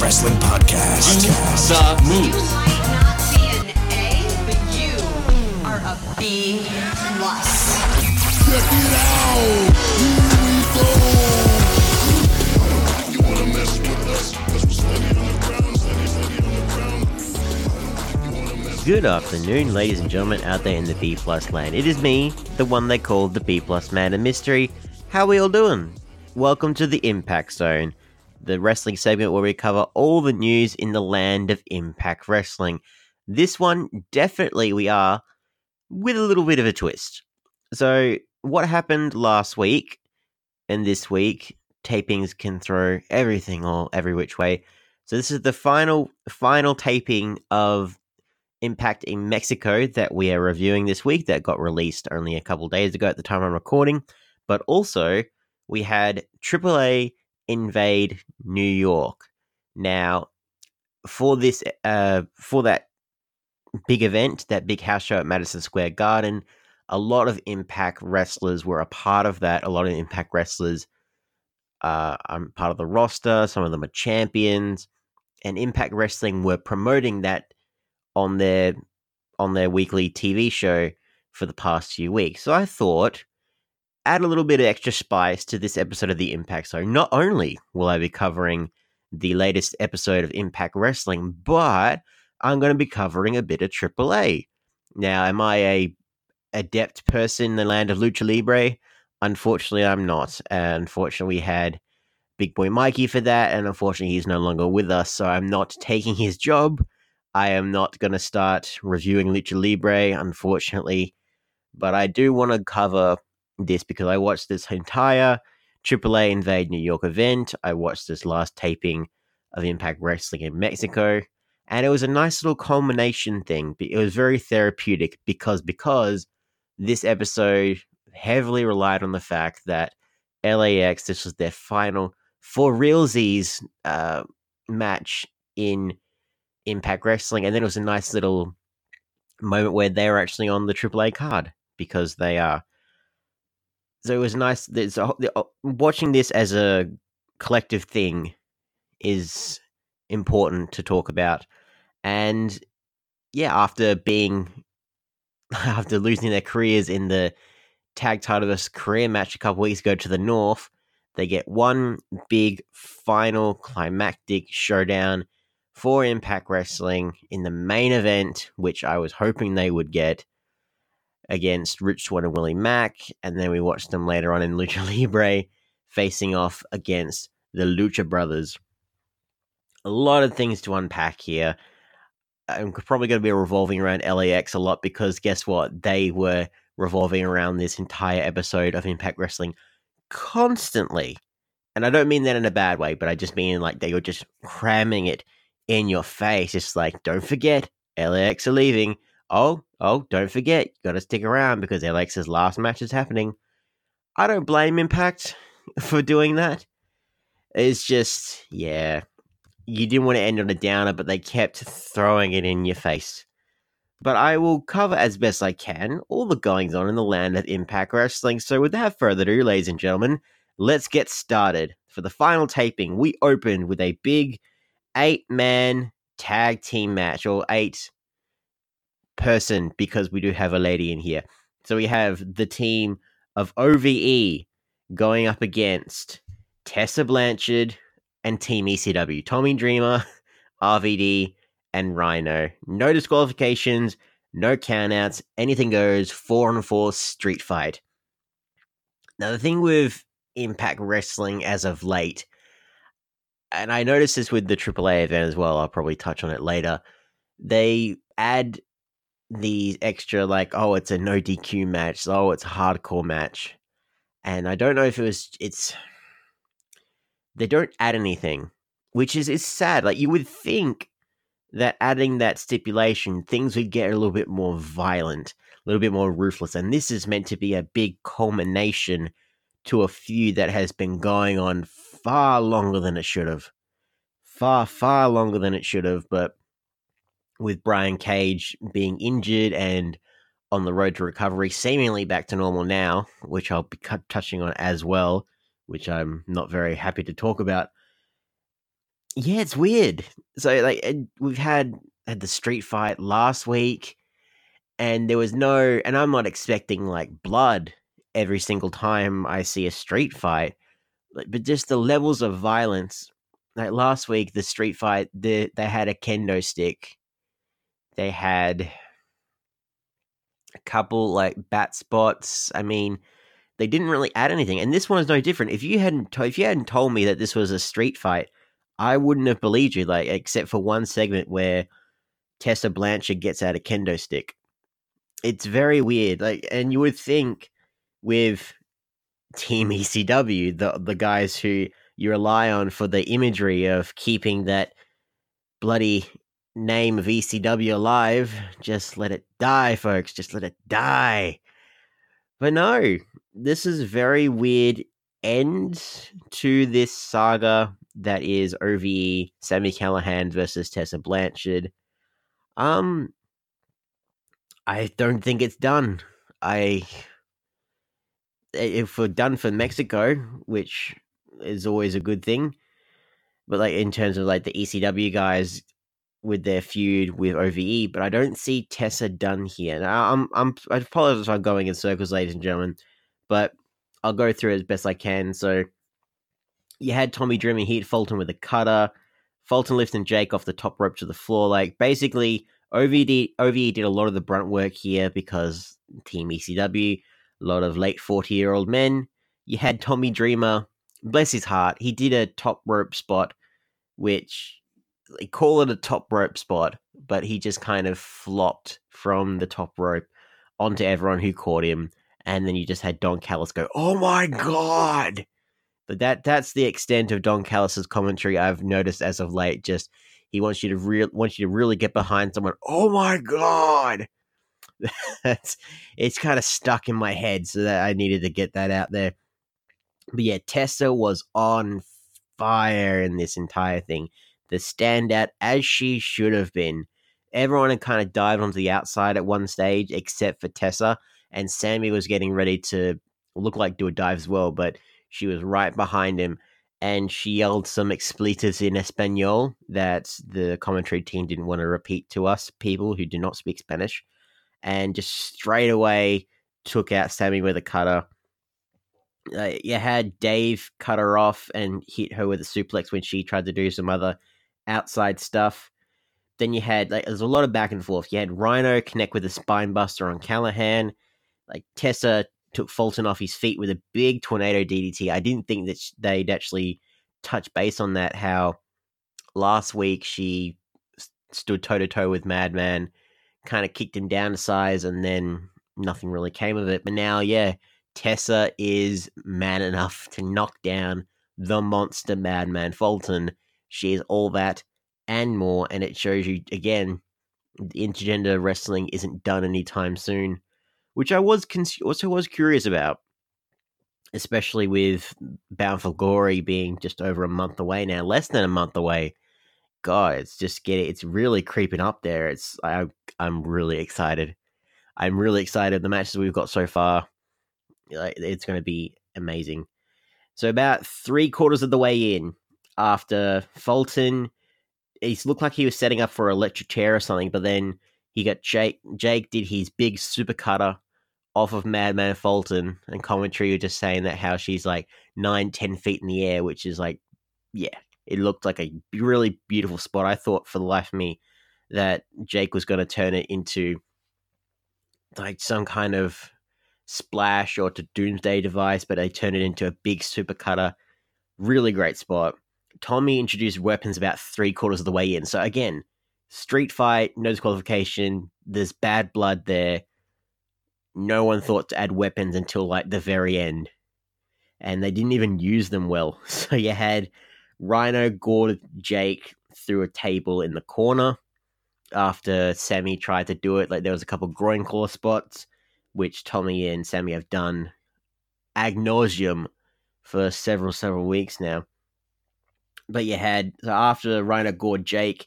The B Plus Wrestling Podcast. The move. might not be an A, but you are a B plus. Good afternoon, ladies and gentlemen out there in the B Plus land. It is me, the one they call the B Plus Man of Mystery. How we all doing? Welcome to the Impact Zone, the wrestling segment where we cover all the news in the land of Impact Wrestling. This one, definitely, we are with a little bit of a twist. So, what happened last week and this week? Tapings can throw everything all every which way. So, this is the final final taping of Impact in Mexico that we are reviewing this week that got released only a couple days ago at the time I'm recording. But also, we had AAA invade New York. Now, for this, uh, for that big event, that big house show at Madison Square Garden, a lot of Impact wrestlers were a part of that. A lot of Impact wrestlers uh, are part of the roster. Some of them are champions, and Impact Wrestling were promoting that on their on their weekly TV show for the past few weeks. So I thought add a little bit of extra spice to this episode of the Impact Zone. Not only will I be covering the latest episode of Impact Wrestling, but I'm going to be covering a bit of AAA. Now, am I a adept person in the land of lucha libre? Unfortunately, I'm not. Unfortunately, we had Big Boy Mikey for that, and unfortunately, he's no longer with us, so I'm not taking his job. I am not going to start reviewing Lucha Libre, unfortunately, but I do want to cover this because I watched this entire AAA Invade New York event. I watched this last taping of Impact Wrestling in Mexico, and it was a nice little culmination thing. It was very therapeutic because because this episode heavily relied on the fact that LAX this was their final for realsies uh, match in Impact Wrestling, and then it was a nice little moment where they were actually on the AAA card because they are. So it was nice. There's a, the- uh, watching this as a collective thing is important to talk about, and yeah, after being after losing their careers in the tag title versus career match a couple weeks ago to the North, they get one big final climactic showdown for Impact Wrestling in the main event, which I was hoping they would get against Rich Swann and Willie Mack, and then we watched them later on in Lucha Libre facing off against the Lucha Brothers. A lot of things to unpack here. Um, I'm probably going to be revolving around LAX a lot because guess what? They were revolving around this entire episode of Impact Wrestling constantly. And I don't mean that in a bad way, but I just mean like they were just cramming it in your face. It's like, don't forget, LAX are leaving. Oh, oh, don't forget, you got to stick around because LAX's last match is happening. I don't blame Impact for doing that. It's just, yeah, you didn't want to end on a downer, but they kept throwing it in your face. But I will cover as best I can all the goings on in the land of Impact Wrestling. So, without further ado, ladies and gentlemen, let's get started. For the final taping, we opened with a big eight man tag team match, or eight person, because we do have a lady in here. So, we have the team of OVE going up against Tessa Blanchard and Team ECW. Tommy Dreamer, RVD, and Rhino. No disqualifications, no countouts, anything goes, four on four street fight. Now, the thing with Impact Wrestling as of late, and I noticed this with the AAA event as well, I'll probably touch on it later. They add these extra, like, oh, it's a no DQ match, oh, it's a hardcore match. And I don't know if it was, it's, they don't add anything, which is, is sad. Like, you would think that adding that stipulation, things would get a little bit more violent, a little bit more ruthless. And this is meant to be a big culmination to a feud that has been going on far longer than it should have. Far, far longer than it should have. But with Brian Cage being injured and on the road to recovery, seemingly back to normal now, which I'll be touching on as well, which I'm not very happy to talk about Yeah, it's weird. So like we've had had the street fight last week, and there was no, and I'm not expecting like blood every single time I see a street fight, but just the levels of violence. Like last week, the street fight, the, they had a kendo stick. They had a couple like bat spots. I mean, they didn't really add anything, and this one is no different. If you hadn't, to- if you hadn't told me that this was a street fight, I wouldn't have believed you. Like, except for one segment where Tessa Blanchard gets out a kendo stick. It's very weird. Like, and you would think with Team ECW, the the guys who you rely on for the imagery of keeping that bloody name of ECW alive, just let it die, folks. Just let it die. But no, this is very weird end to this saga that is OVE Sami Callihan versus Tessa Blanchard. Um, I don't think it's done. I if we're done for Mexico, which is always a good thing, but like in terms of like the ECW guys with their feud with OVE, but I don't see Tessa done here. Now, I'm I'm I apologize if I'm going in circles, ladies and gentlemen, but I'll go through it as best I can. So you had Tommy Dreamer hit Fulton with a cutter, Fulton lifting Jake off the top rope to the floor. Like basically, OVD OVE did a lot of the brunt work here because Team ECW, a lot of late forty year old men. You had Tommy Dreamer, bless his heart, he did a top rope spot, which they call it a top rope spot, but he just kind of flopped from the top rope onto everyone who caught him, and then you just had Don Callis go, "Oh my god!" But that that's the extent of Don Callis's commentary I've noticed as of late. Just he wants you to real wants you to really get behind someone. Oh my god! That's it's kind of stuck in my head, so that I needed to get that out there. But yeah, Tessa was on fire in this entire thing. The standout as she should have been. Everyone had kind of dived onto the outside at one stage, except for Tessa, and Sammy was getting ready to look like do a dive as well, but she was right behind him and she yelled some expletives in Espanol that the commentary team didn't want to repeat to us, people who do not speak Spanish, and just straight away took out Sammy with a cutter. Uh, you had Dave cut her off and hit her with a suplex when she tried to do some other outside stuff. Then you had like there's a lot of back and forth. You had Rhino connect with a spine buster on Callihan. Like Tessa took Fulton off his feet with a big tornado DDT. I didn't think that they'd actually touch base on that. How last week she stood toe to toe with Madman, kind of kicked him down to size, and then nothing really came of it. But now, yeah, Tessa is man enough to knock down the monster Madman Fulton. She is all that and more, and it shows you again intergender wrestling isn't done anytime soon which I was also was curious about, especially with Bound for Glory being just over a month away now, less than a month away. God, it's just getting it's really creeping up there. It's I I'm really excited. I'm really excited. The matches we've got so far, it's going to be amazing. So about three quarters of the way in, after Fulton, he looked like he was setting up for an electric chair or something, but then he got Jake. Jake did his big super cutter off of Madman Fulton, and commentary were just saying that how she's like nine, ten feet in the air, which is like, yeah, it looked like a really beautiful spot. I thought for the life of me that Jake was going to turn it into like some kind of splash or to doomsday device, but they turned it into a big super cutter. Really great spot. Tommy introduced weapons about three quarters of the way in. So again, street fight, no disqualification. There's bad blood there. No one thought to add weapons until like the very end, and they didn't even use them well. So you had Rhino gored Jake through a table in the corner after Sammy tried to do it. Like there was a couple groin claw spots, which Tommy and Sammy have done ad nauseum for several several weeks now. But you had so after Rhino gored Jake,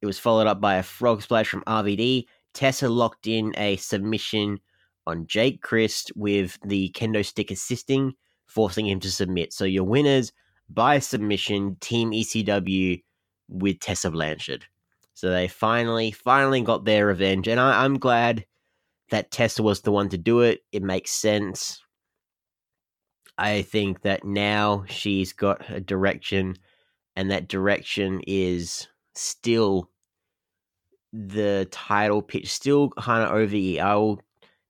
it was followed up by a frog splash from RVD. Tessa locked in a submission on Jake Crist with the kendo stick assisting, forcing him to submit. So your winners by submission, Team ECW with Tessa Blanchard. So they finally, finally got their revenge, and I, I'm glad that Tessa was the one to do it. It makes sense. I think that now she's got a direction, and that direction is still the title pitch, still kind of OVE. I will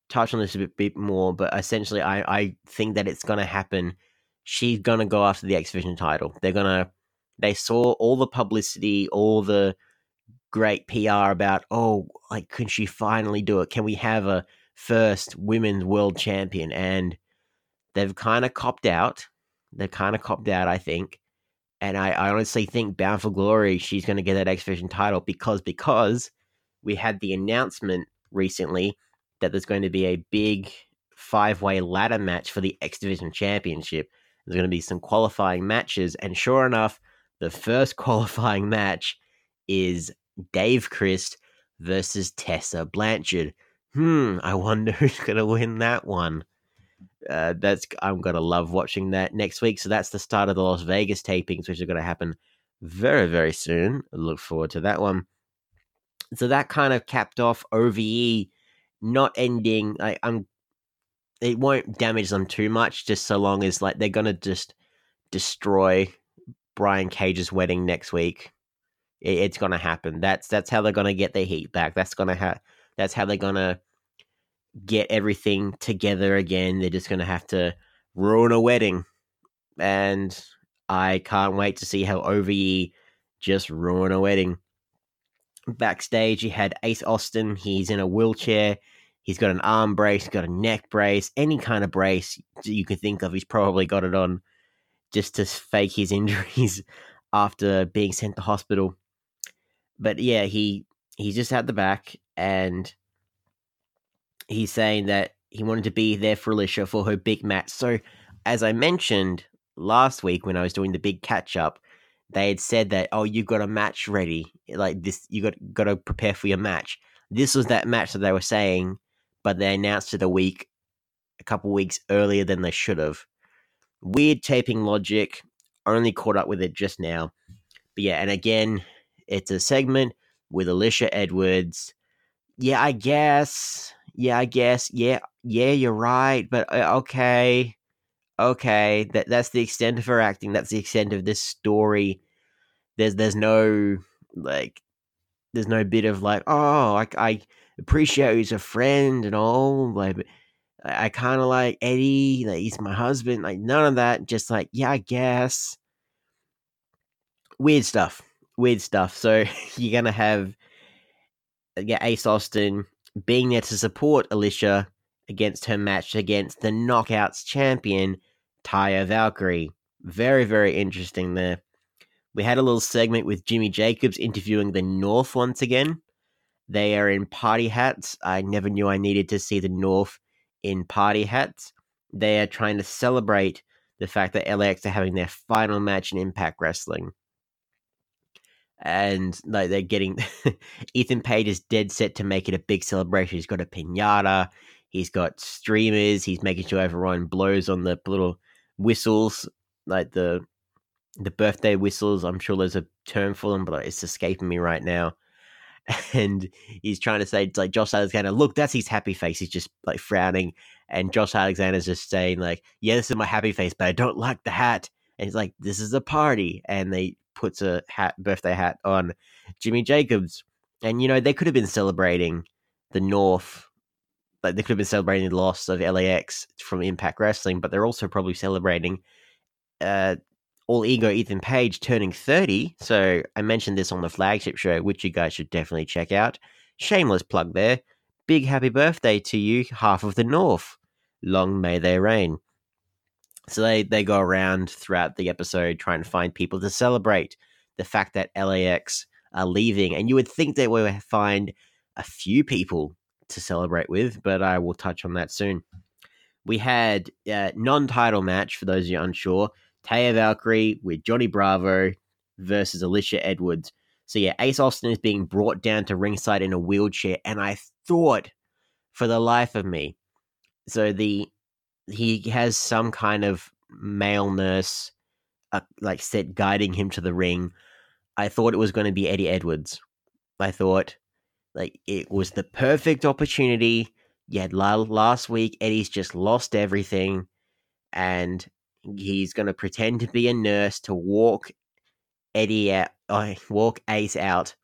touch on this a bit, bit more, but essentially, I, I think that it's going to happen. She's going to go after the X Division title. They're going to, they saw all the publicity, all the great PR about, oh, like, can she finally do it? Can we have a first women's world champion? And they've kind of copped out. They've kind of copped out, I think. And I, I honestly think Bound for Glory, she's going to get that X Division title because because we had the announcement recently that there's going to be a big five way ladder match for the X Division Championship. There's going to be some qualifying matches, and sure enough, the first qualifying match is Dave Crist versus Tessa Blanchard. Hmm, I wonder who's going to win that one. Uh, that's I'm gonna love watching that next week. So that's the start of the Las Vegas tapings, which are to happen very very soon. Look forward to that one. So that kind of capped off OVE, not ending. I, I'm. It won't damage them too much, just so long as like they're gonna just destroy Brian Cage's wedding next week it, it's gonna happen. That's that's how they're gonna get their heat back. That's gonna have. That's how they're gonna get everything together again. They're just gonna have to ruin a wedding, and I can't wait to see how OVE just ruin a wedding. Backstage, you had Ace Austin. He's in a wheelchair. He's got an arm brace, got a neck brace, any kind of brace you can think of. He's probably got it on just to fake his injuries after being sent to hospital but yeah, he he's just at the back and he's saying that he wanted to be there for Alicia for her big match. So, as I mentioned last week when I was doing the big catch up, they had said that oh, you've got a match ready, like this, you got got to prepare for your match. This was that match that they were saying, but they announced it a week, a couple weeks earlier than they should have. Weird taping logic. Only caught up with it just now. But yeah, and again, it's a segment with Alicia Edwards. Yeah, I guess. Yeah, I guess. Yeah, yeah, you're right. But uh, okay, okay. That that's the extent of her acting. That's the extent of this story. There's there's no like there's no bit of like oh I I appreciate as a friend and all like. I, I kind of like Eddie, like he's my husband, like none of that. Just like, yeah, I guess. Weird stuff weird stuff. So you're gonna have yeah Ace Austin being there to support Alicia against her match against the Knockouts champion Taya Valkyrie. Very very interesting there. We had a little segment with Jimmy Jacobs interviewing the North once again. They are in party hats. I never knew I needed to see the North in party hats. They are trying to celebrate the fact that LAX are having their final match in Impact Wrestling and like they're getting Ethan Page is dead set to make it a big celebration. He's got a pinata, he's got streamers, he's making sure everyone blows on the little whistles, like the the birthday whistles. I'm sure there's a term for them, but it's escaping me right now. And he's trying to say it's like Josh Alexander, look, that's his happy face. He's just like frowning, and Josh Alexander's just saying like, "Yeah, this is my happy face, but I don't like the hat." And he's like, "This is a party," and they puts a hat birthday hat on Jimmy Jacobs. And you know, they could have been celebrating the North like they could have been celebrating the loss of LAX from Impact Wrestling, but they're also probably celebrating uh all ego Ethan Page turning 30. So I mentioned this on the flagship show, which you guys should definitely check out. Shameless plug there. Big happy birthday to you, half of the North. Long may they reign. So they, they go around throughout the episode trying to find people to celebrate the fact that LAX are leaving. And you would think they would find a few people to celebrate with, but I will touch on that soon. We had a non title match, for those of you unsure Taya Valkyrie with Johnny Bravo versus Alicia Edwards. So yeah, Ace Austin is being brought down to ringside in a wheelchair, and I thought for the life of me. So the he has some kind of male nurse uh, like set guiding him to the ring. I thought it was going to be Eddie Edwards. I thought like it was the perfect opportunity. Yet last week, Eddie's just lost everything, and he's going to pretend to be a nurse to walk Eddie out, uh, walk Ace out.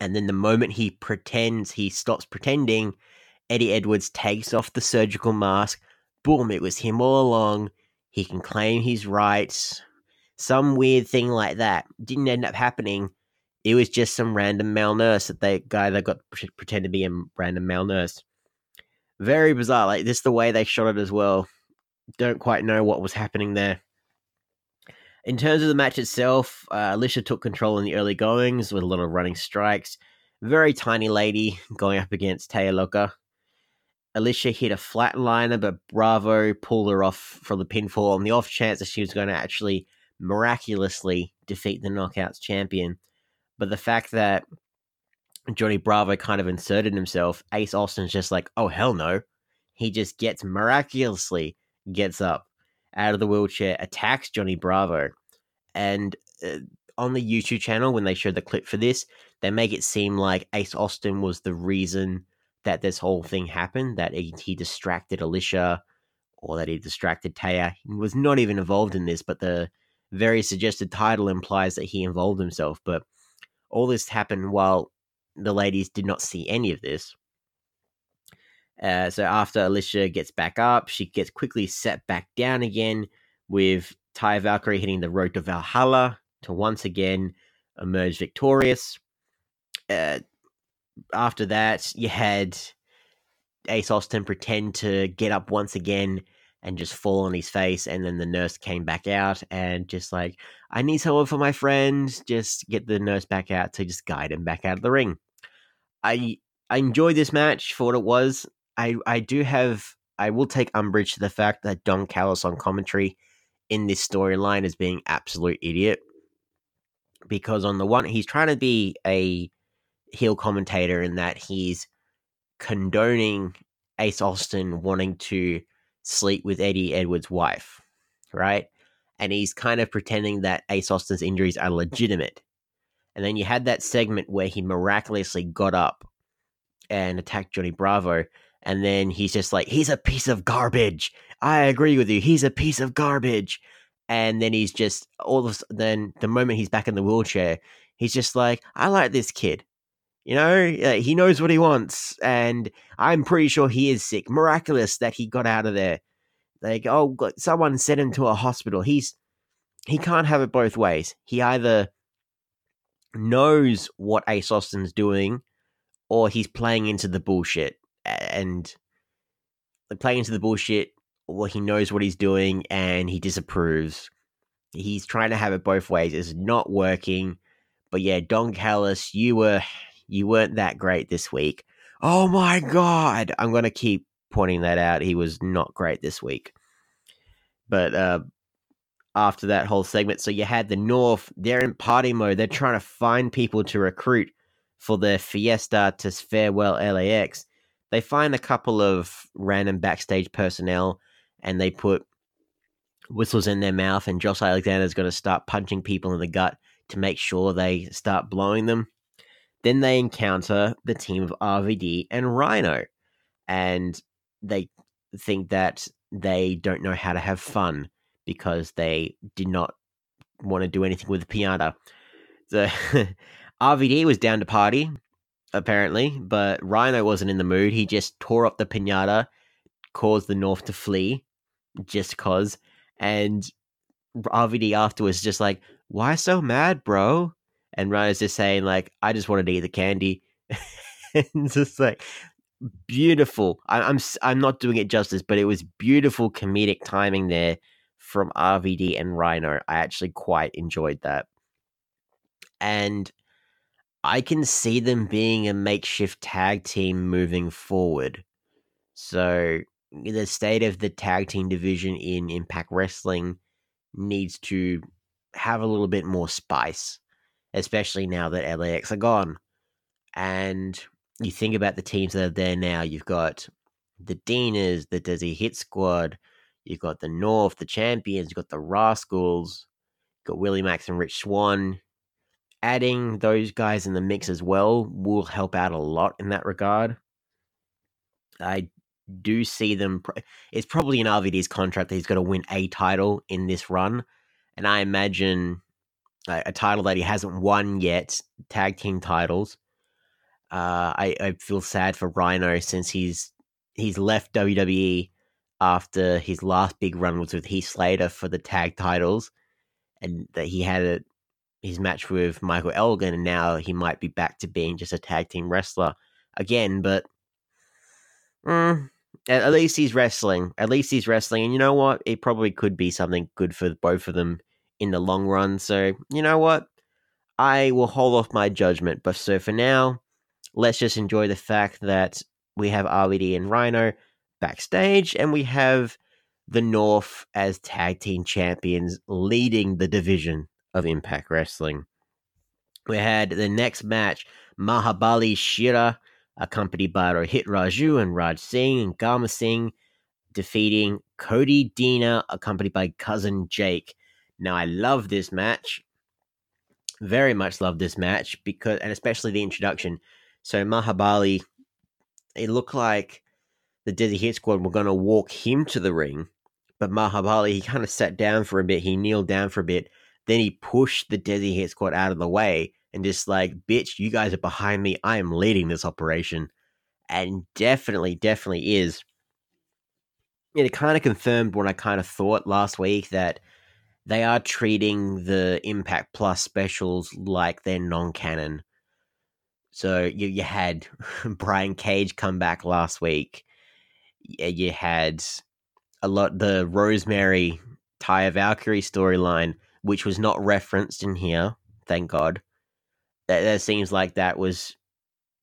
And then the moment he pretends, he stops pretending, Eddie Edwards takes off the surgical mask. Boom, it was him all along. He can claim his rights. Some weird thing like that. Didn't end up happening. It was just some random male nurse that they guy that got pretend to be a random male nurse. Very bizarre. Like this, the way they shot it as well. Don't quite know what was happening there. In terms of the match itself, uh, Alicia took control in the early goings with a lot of running strikes. Very tiny lady going up against Taya Loca. Alicia hit a flatliner, but Bravo pulled her off from the pinfall on the off chance that she was going to actually miraculously defeat the Knockouts champion. But the fact that Johnny Bravo kind of inserted himself, Ace Austin's just like, oh, hell no. He just gets miraculously gets up out of the wheelchair, attacks Johnny Bravo. And uh, on the YouTube channel, when they showed the clip for this, they make it seem like Ace Austin was the reason that this whole thing happened, that he, he distracted Alicia or that he distracted Taya. He was not even involved in this, but the very suggested title implies that he involved himself. But all this happened while the ladies did not see any of this. Uh, so after Alicia gets back up, she gets quickly set back down again with Taya Valkyrie hitting the road to Valhalla to once again emerge victorious. Uh, after that, you had Ace Austin pretend to get up once again and just fall on his face, and then the nurse came back out and just like, I need someone for my friend. Just get the nurse back out to just guide him back out of the ring. I I enjoyed this match for what it was. I I do have I will take umbrage to the fact that Don Callis on commentary in this storyline is being absolute idiot because on the one he's trying to be a heel commentator in that he's condoning Ace Austin wanting to sleep with Eddie Edwards' wife, right? And he's kind of pretending that Ace Austin's injuries are legitimate. And then you had that segment where he miraculously got up and attacked Johnny Bravo. And then he's just like, he's a piece of garbage. I agree with you. He's a piece of garbage. And then he's just all of then the moment he's back in the wheelchair, he's just like, I like this kid. You know, uh, he knows what he wants, and I'm pretty sure he is sick. Miraculous that he got out of there. Like, oh, someone sent him to a hospital. He's he can't have it both ways. He either knows what Ace Austin's doing, or he's playing into the bullshit and playing into the bullshit. Or he knows what he's doing and he disapproves. He's trying to have it both ways. It's not working. But yeah, Don Callis, you were you weren't that great this week. Oh my god! I'm gonna keep pointing that out. He was not great this week. But uh, after that whole segment, so you had the North. They're in party mode. They're trying to find people to recruit for their Fiesta to farewell LAX. They find a couple of random backstage personnel, and they put whistles in their mouth. And Josh Alexander's going to start punching people in the gut to make sure they start blowing them. Then they encounter the team of RVD and Rhino, and they think that they don't know how to have fun because they did not want to do anything with the piñata. The RVD was down to party, apparently, but Rhino wasn't in the mood. He just tore up the piñata, caused the North to flee, just cause, and RVD afterwards just like, why so mad, bro? And Rhino's just saying like, "I just wanted to eat the candy." and just like beautiful. I, I'm I'm not doing it justice, but it was beautiful comedic timing there from RVD and Rhino. I actually quite enjoyed that, and I can see them being a makeshift tag team moving forward. So the state of the tag team division in Impact Wrestling needs to have a little bit more spice especially now that LAX are gone. And you think about the teams that are there now, you've got the Deaners, the Desi Hit Squad, you've got the North, the Champions, you've got the Rascals, you've got Willie Max and Rich Swann. adding those guys in the mix as well will help out a lot in that regard. I do see them. It's probably in RVD's contract that he's got to win a title in this run, and I imagine a, title that he hasn't won yet, tag team titles. Uh, I, I feel sad for Rhino since he's he's left WWE after his last big run was with Heath Slater for the tag titles, and that he had a, his match with Michael Elgin, and now he might be back to being just a tag team wrestler again. But mm, at least he's wrestling. At least he's wrestling, and you know what? It probably could be something good for both of them in the long run. So you know what? I will hold off my judgment. But so for now, let's just enjoy the fact that we have RVD and Rhino backstage, and we have the North as tag team champions leading the division of Impact Wrestling. We had the next match Mahabali Shira, accompanied by Rohit Raju and Raj Singh and Gama Singh, defeating Cody Deaner, accompanied by cousin Jake. Now, I love this match. Very much love this match because, and especially the introduction. So, Mahabali, it looked like the Desi Hit Squad were going to walk him to the ring, but Mahabali, he kind of sat down for a bit. He kneeled down for a bit. Then he pushed the Desi Hit Squad out of the way and just like, bitch, you guys are behind me. I am leading this operation. And definitely, definitely is. And it kind of confirmed what I kind of thought last week that they are treating the Impact Plus specials like they're non canon. So you, you had Brian Cage come back last week. You had a lot the Rosemary Taya Valkyrie storyline, which was not referenced in here. Thank God. That, that seems like that was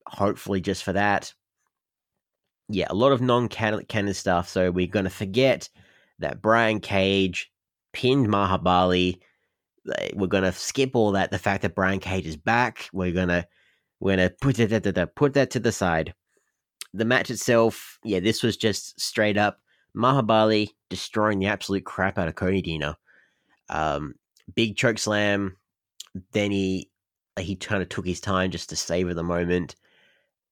hopefully just for that. Yeah, a lot of non canon stuff. So we're going to forget that Brian Cage pinned Mahabali. We're to skip all that. The fact that Brian Cage is back. We're to we're to put it put that to the side. The match itself, yeah, this was just straight up Mahabali destroying the absolute crap out of Cody Deaner. Um, big choke slam. Then he he kind of took his time just to savor the moment,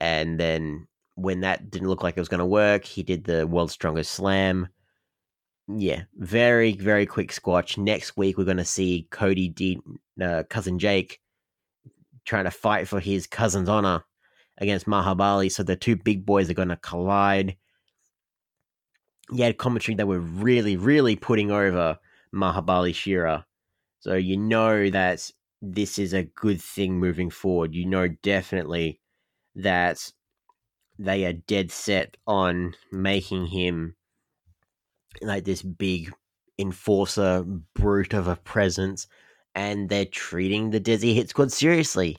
and then when that didn't look like it was going to work, he did the world's strongest slam. Yeah, very very quick squash. Next week we're going to see Cody D, uh, cousin Jake, trying to fight for his cousin's honor against Mahabali. So the two big boys are going to collide had commentary that were really, really putting over Mahabali Shira, So you know that this is a good thing moving forward. You know definitely that they are dead set on making him like this big enforcer brute of a presence and they're treating the Desi Hit Squad seriously.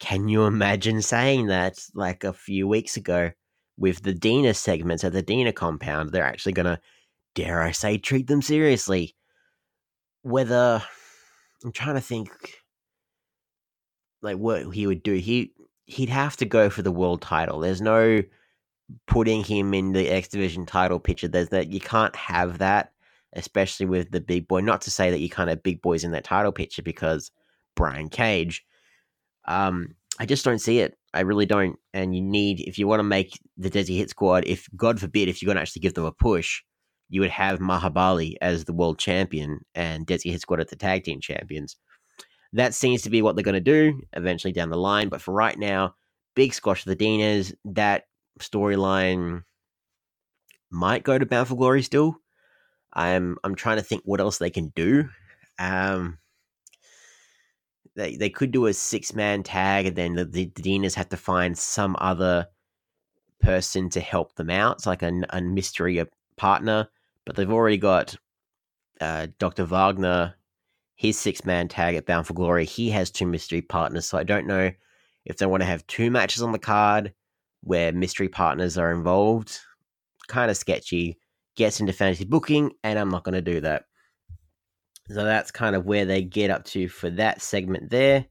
Can you imagine saying that like a few weeks ago? with the Deaner segments at the Deaner compound, they're actually going to, dare I say, treat them seriously. Whether I'm trying to think, like what he would do, he he'd have to go for the world title. There's no putting him in the X Division title picture. There's that you can't have that, especially with the big boy. Not to say that you can't have big boys in that title picture because Brian Cage. Um, I just don't see it. I really don't. And you need, if you want to make the Desi Hit Squad, if God forbid, if you're going to actually give them a push, you would have Mahabali as the world champion and Desi Hit Squad as the tag team champions. That seems to be what they're going to do eventually down the line. But for right now, big squash of the Deaners. That storyline might go to Bound for Glory still. I'm I'm trying to think what else they can do. Um, they they could do a six man tag, and then the, the Deaners have to find some other person to help them out, it's like a, a mystery partner. But they've already got uh, Dr. Wagner, his six man tag at Bound for Glory. He has two mystery partners, so I don't know if they want to have two matches on the card where mystery partners are involved. Kind of sketchy. Gets into fantasy booking, and I'm not going to do that. So that's kind of where they get up to for that segment there.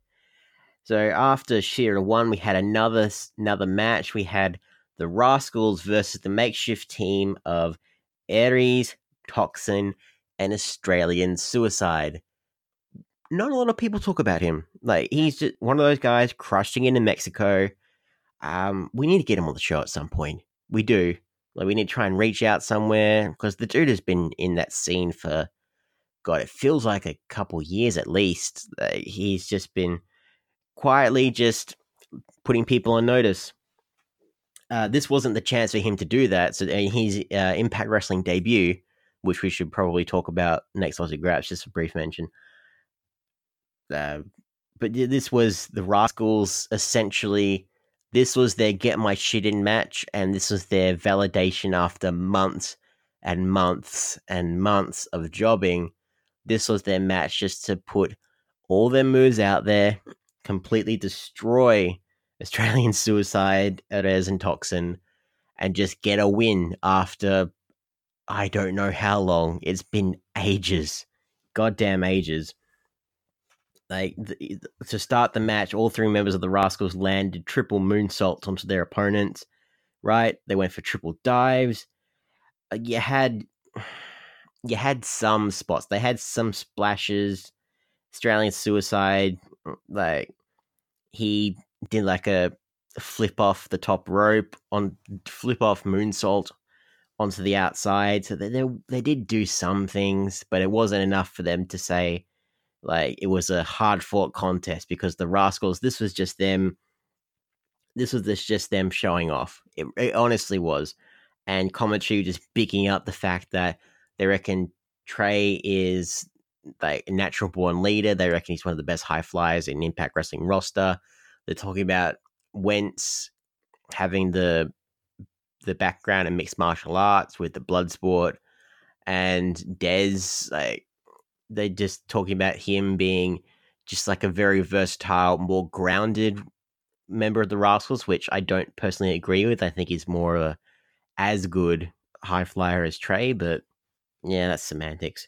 So after Shira one, we had another another match. We had the Rascals versus the makeshift team of Arez, Toxin, and Australian Suicide. not a lot of people talk about him. Like he's just one of those guys crushing into Mexico. Um, we need to get him on the show at some point. We do. Like we need to try and reach out somewhere because the dude has been in that scene for God, it feels like a couple years at least. Uh, he's just been quietly just putting people on notice. Uh, this wasn't the chance for him to do that. So uh, his uh, Impact Wrestling debut, which we should probably talk about next Aussie Graps, just a brief mention. Uh, but this was the Rascals essentially. This was their get my shit in match, and this was their validation after months and months and months of jobbing. This was their match just to put all their moves out there, completely destroy Australian Suicide, Arez, and Toxin, and just get a win after I don't know how long. It's been ages. Goddamn ages. Like the, to start the match, all three members of the Rascals landed triple moonsaults onto their opponents. Right, they went for triple dives. Uh, you had you had some spots. They had some splashes. Australian Suicide, mm, like he did like a flip off the top rope on flip off moonsault onto the outside. So they, they they did do some things, but it wasn't enough for them to say like it was a hard fought contest because the Rascals. This was just them. This was this just them showing off. It, it honestly was, and commentary just picking up the fact that they reckon Trey is like a natural born leader. They reckon he's one of the best high flyers in Impact Wrestling roster. They're talking about Wentz having the the background in mixed martial arts with the blood sport, and Dez like they're just talking about him being just like a very versatile, more grounded member of the Rascals, which I don't personally agree with. I think he's more a as good high flyer as Trey, but yeah, that's semantics.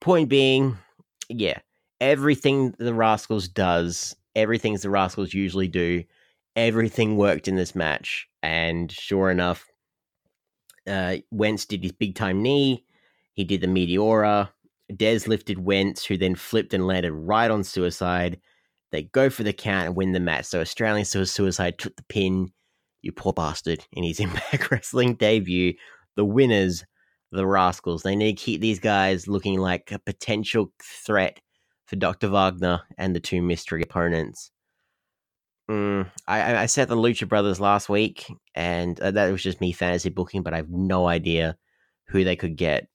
Point being, yeah, everything the Rascals does, everything the Rascals usually do, everything worked in this match. And sure enough, uh, Wentz did his big time knee. He did the Meteora. Dez lifted Wentz, who then flipped and landed right on Suicide. They go for the count and win the match. So Australian Suicide took the pin. You poor bastard. In his Impact Wrestling debut, the winners the Rascals. They need to keep these guys looking like a potential threat for Dr. Wagner and the two mystery opponents. Mm, I, I said the Lucha Brothers last week, and uh, that was just me fantasy booking, but I have no idea who they could get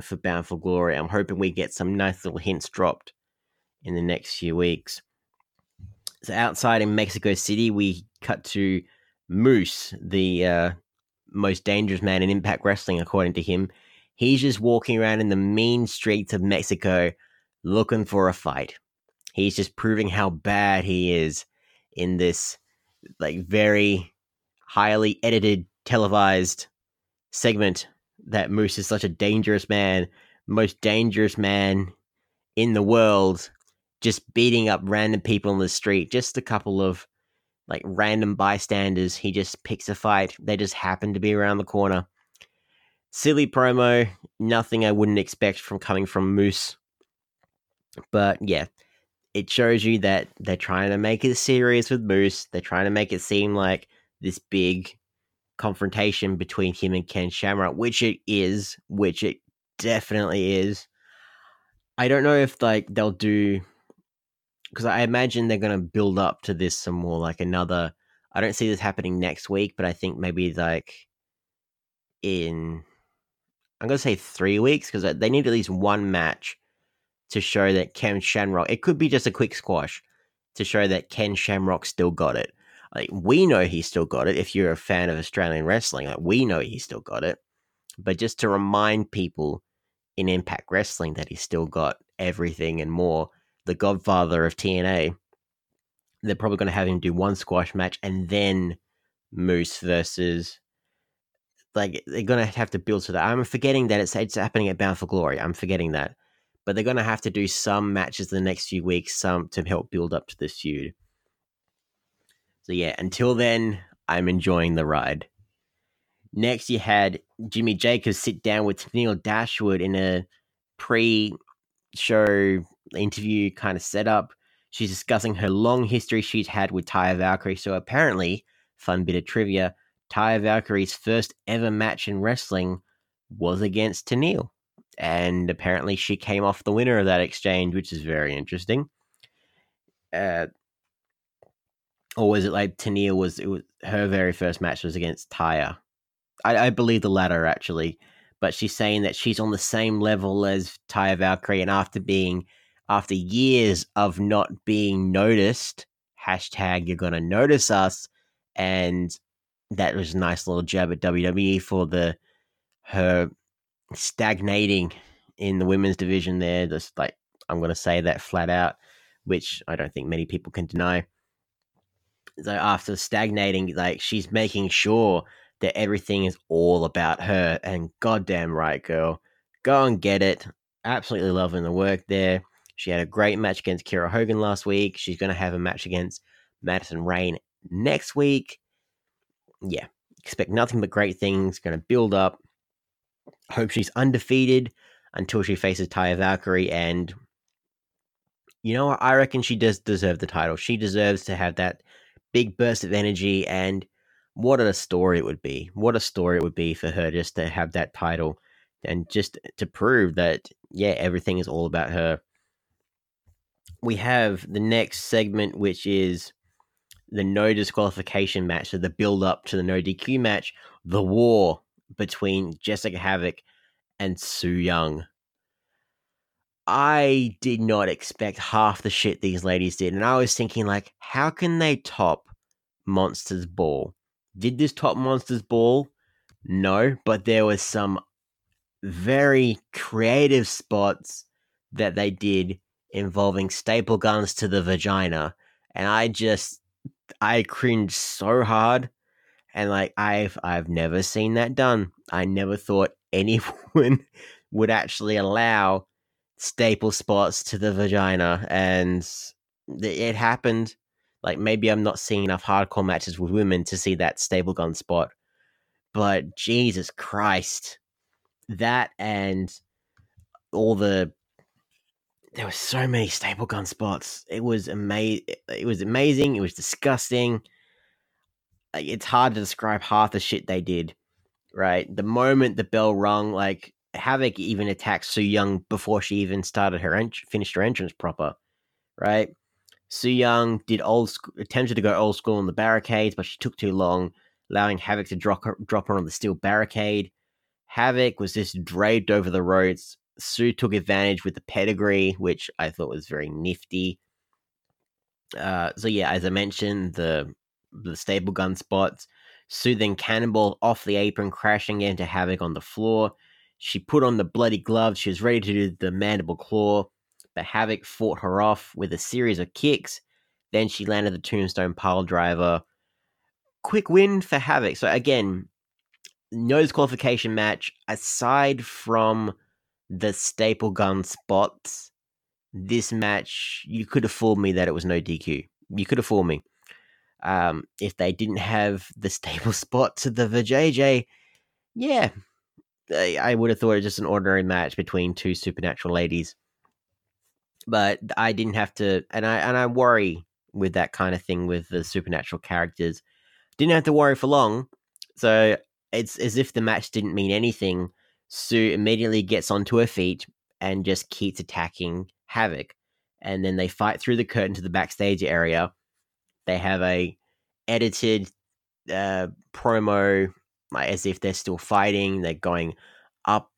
for Bound for Glory. I'm hoping we get some nice little hints dropped in the next few weeks. So outside in Mexico City, we cut to Moose, the uh, most dangerous man in Impact Wrestling, according to him. He's just walking around in the mean streets of Mexico looking for a fight. He's just proving how bad he is in this like very highly edited televised segment that Moose is such a dangerous man, most dangerous man in the world, just beating up random people in the street. Just a couple of like random bystanders. He just picks a fight. They just happen to be around the corner. Silly promo, nothing I wouldn't expect from coming from Moose. But yeah, it shows you that they're trying to make it serious with Moose. They're trying to make it seem like this big confrontation between him and Ken Shamrock, which it is, which it definitely is. I don't know if like they'll do because I imagine they're going to build up to this some more, like another. I don't see this happening next week, but I think maybe like in I'm going to say three weeks because they need at least one match to show that Ken Shamrock. It could be just a quick squash to show that Ken Shamrock still got it. Like we know he still got it. If you're a fan of Australian wrestling, like we know he still got it. But just to remind people in Impact Wrestling that he still got everything and more the godfather of TNA, they're probably going to have him do one squash match and then Moose versus. Like they're going to have to build to that. I'm forgetting that it's it's happening at Bound for Glory. I'm forgetting that, but they're going to have to do some matches the next few weeks, some to help build up to this feud. So yeah, until then, I'm enjoying the ride. Next, you had Jimmy Jacobs sit down with Neil Dashwood in a pre-show interview kind of setup. She's discussing her long history she's had with Taya Valkyrie. So apparently, fun bit of trivia: Taya Valkyrie's first ever match in wrestling was against Tenille, and apparently she came off the winner of that exchange, which is very interesting. Uh, or was it like Tenille was it was her very first match was against Taya? I, I believe the latter actually, but she's saying that she's on the same level as Taya Valkyrie, and after being after years of not being noticed, hashtag you're gonna notice us, and that was a nice little jab at WWE for the her stagnating in the women's division there. Just like I'm gonna say that flat out, which I don't think many people can deny so after stagnating, like she's making sure that everything is all about her. And goddamn right, girl, go and get it. Absolutely loving the work there. She had a great match against Kiera Hogan last week. She's going to have a match against Madison Rayne next week. Yeah, expect nothing but great things. Going to build up. Hope she's undefeated until she faces Taya Valkyrie. And you know what? I reckon she does deserve the title. She deserves to have that big burst of energy and what a story it would be. What a story it would be for her just to have that title and just to prove that, yeah, everything is all about her. We have the next segment, which is the no disqualification match, so the build up to the no DQ match, the war between Jessica Havok and Su Yung. I did not expect half the shit these ladies did. And I was thinking, like, how can they top Monsters Ball? Did this top Monsters Ball? No, but there was some very creative spots that they did involving staple guns to the vagina. And I just, I cringed so hard. And like, I've, I've never seen that done. I never thought anyone would actually allow staple spots to the vagina, and it happened. Like maybe I'm not seeing enough hardcore matches with women to see that staple gun spot, but Jesus Christ, that and all the there were so many staple gun spots. It was amazing. It was amazing. It was disgusting. It's hard to describe half the shit they did. Right, the moment the bell rung, like Havok even attacked Su Yung before she even started her ent- finished her entrance proper, right? Su Yung did old sc- attempted to go old school on the barricades, but she took too long, allowing Havok to drop her, drop her on the steel barricade. Havok was just draped over the ropes. Su took advantage with the pedigree, which I thought was very nifty. Uh, so yeah, as I mentioned, the the staple gun spots. Su then cannonball off the apron, crashing into Havok on the floor. She put on the bloody gloves. She was ready to do the mandible claw, but Havok fought her off with a series of kicks. Then she landed the tombstone pile driver. Quick win for Havok. So again, no disqualification match aside from the staple gun spots. This match, you could have fooled me that it was no DQ. You could have fooled me. Um, if they didn't have the staple spot to the VJJ, yeah, I would have thought it was just an ordinary match between two supernatural ladies. But I didn't have to, and I and I worry with that kind of thing with the supernatural characters. Didn't have to worry for long, so it's as if the match didn't mean anything. Su immediately gets onto her feet and just keeps attacking Havok, and then they fight through the curtain to the backstage area. They have a edited uh, promo as if they're still fighting. They're going up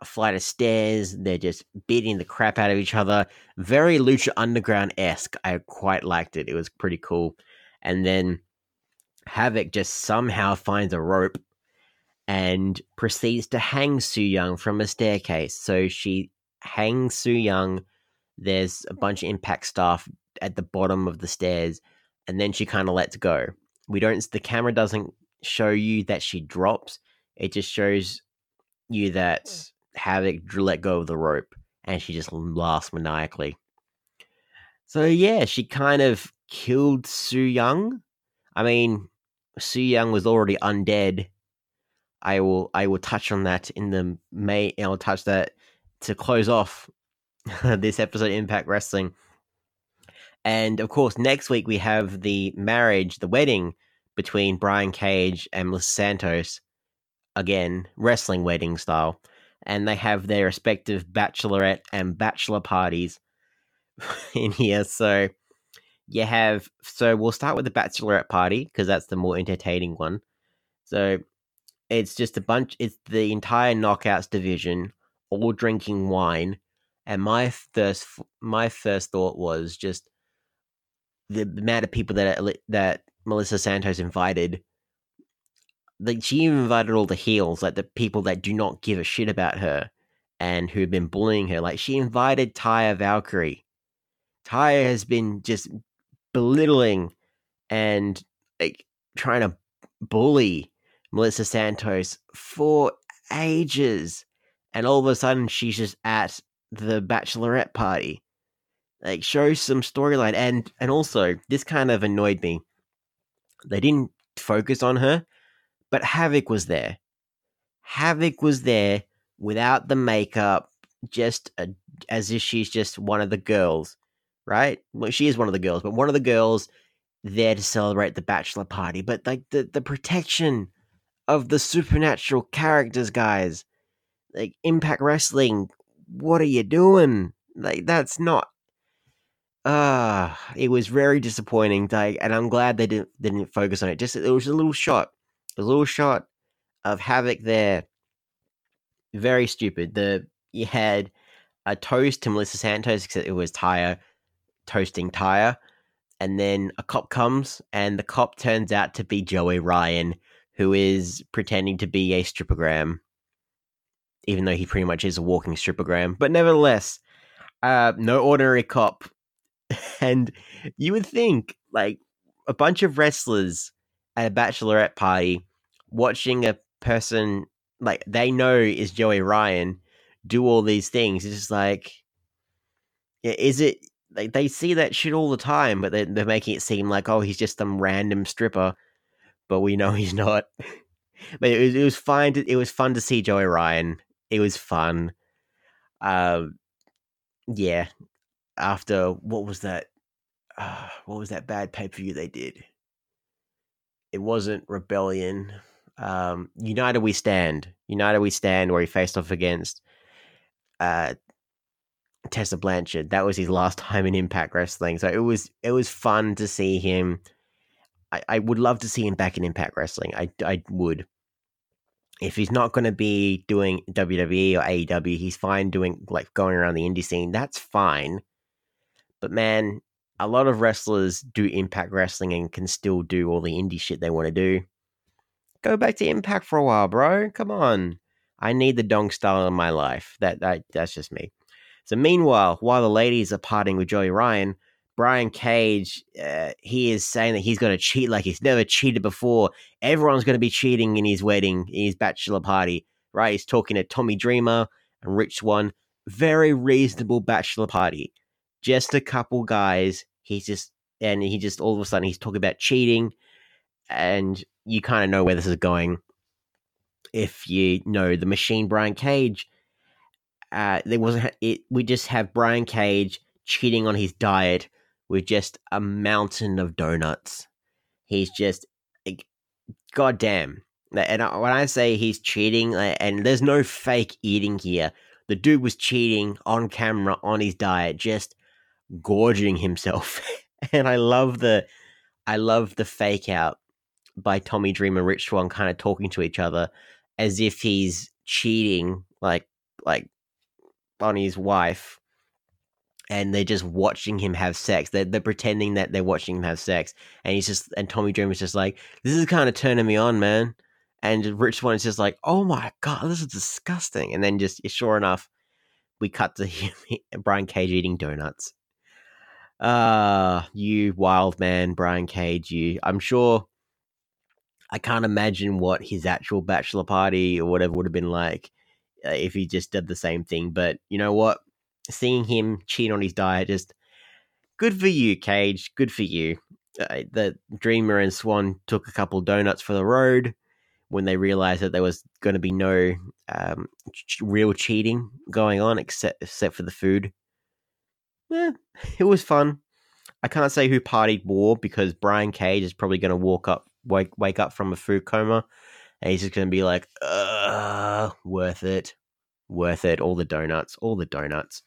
a flight of stairs. They're just beating the crap out of each other. Very Lucha Underground esque. I quite liked it. It was pretty cool. And then Havok just somehow finds a rope and proceeds to hang Su Yung from a staircase. So she hangs Su Yung. There's a bunch of impact staff at the bottom of the stairs, and then she kind of lets go. We don't. The camera doesn't show you that she drops. It just shows you hmm. that Havok let go of the rope and she just laughs maniacally. So yeah, she kind of killed Su Yung. I mean, Su Yung was already undead. I will I will touch on that in the May. I'll touch that to close off this episode of Impact Wrestling. And of course, next week we have the marriage, the wedding between Brian Cage and Melissa Santos. Again, wrestling wedding style. And they have their respective bachelorette and bachelor parties in here. So you have, so we'll start with the bachelorette party because that's the more entertaining one. So it's just a bunch, it's the entire knockouts division all drinking wine. And my first, my first thought was just the amount of people that that Melissa Santos invited. Like she even invited all the heels, like the people that do not give a shit about her and who've been bullying her. Like she invited Taya Valkyrie. Taya has been just belittling and like trying to bully Melissa Santos for ages. And all of a sudden she's just at the bachelorette party. Like show some storyline and and also this kind of annoyed me. They didn't focus on her, but Havok was there. Havok was there without the makeup, just a, as if she's just one of the girls, right? Well, she is one of the girls, but one of the girls there to celebrate the bachelor party. But like the the protection of the supernatural characters, guys, like Impact Wrestling, what are you doing? Like that's not uh it was very disappointing like and i'm glad they didn't didn't focus on it. Just it was a little shot a little shot of havok there. Very stupid. The you had a toast to melissa santos except it was taya toasting taya and then a cop comes and the cop turns out to be joey ryan who is pretending to be a stripogram even though he pretty much is a walking stripogram but nevertheless uh no ordinary cop and you would think like a bunch of wrestlers at a bachelorette party watching a person like they know is Joey Ryan do all these things. It's just like, is it like they see that shit all the time, but they're, they're making it seem like oh he's just some random stripper, but we know he's not. but it was it was fine. To, it was fun to see Joey Ryan. It was fun. Um, yeah, after what was that? Uh, what was that bad pay per view they did? It wasn't Rebellion. Um, United We Stand. United We Stand, where he faced off against uh, Tessa Blanchard. That was his last time in Impact Wrestling. So it was it was fun to see him. I, I would love to see him back in Impact Wrestling. I I would. If he's not going to be doing WWE or AEW, he's fine doing like going around the indie scene. That's fine. But man, a lot of wrestlers do Impact Wrestling and can still do all the indie shit they want to do. Go back to Impact for a while, bro. Come on. I need the dong style in my life. That, that that's just me. So meanwhile, while the ladies are parting with Joey Ryan, Brian Cage, uh, he is saying that he's going to cheat like he's never cheated before. Everyone's going to be cheating in his wedding, in his bachelor party, right? He's talking to Tommy Dreamer and Rich Swann. Very reasonable bachelor party just a couple guys. He's just and he just all of a sudden he's talking about cheating, and you kind of know where this is going. If you know the machine, Brian Cage, uh, there wasn't it. We just have Brian Cage cheating on his diet with just a mountain of donuts. He's just, like, goddamn. And when I say he's cheating, and there's no fake eating here, the dude was cheating on camera on his diet, just gorging himself. and I love the I love the fake out by Tommy Dreamer and Rich Swann kind of talking to each other as if he's cheating like like on his wife and they're just watching him have sex. They're, they're pretending that they're watching him have sex. And he's just and Tommy Dreamer's just like, This is kind of turning me on, man. And Rich Swann is just like, Oh my god, this is disgusting. And then just sure enough, we cut to him Brian Cage eating donuts. Ah, uh, you wild man, Brian Cage. You, I'm sure. I can't imagine what his actual bachelor party or whatever would have been like uh, if he just did the same thing. But you know what? Seeing him cheat on his diet, just good for you, Cage. Good for you. Uh, the Dreamer and Swann took a couple donuts for the road when they realized that there was going to be no um, ch- real cheating going on except except for the food eh, it was fun. I can't say who partied more because Brian Cage is probably going to walk up, wake wake up from a food coma, and he's just going to be like, "Uh, worth it, worth it. All the donuts, all the donuts."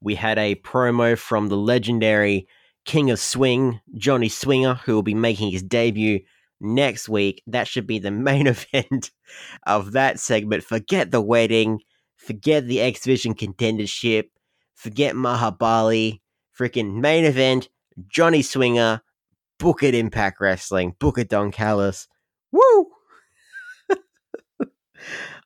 We had a promo from the legendary King of Swing, Johnny Swinger, who will be making his debut next week. That should be the main event of that segment. Forget the wedding, forget the X Division contendership, forget Mahabali. Freaking main event, Johnny Swinger, book it Impact Wrestling, book it Don Callis. Woo!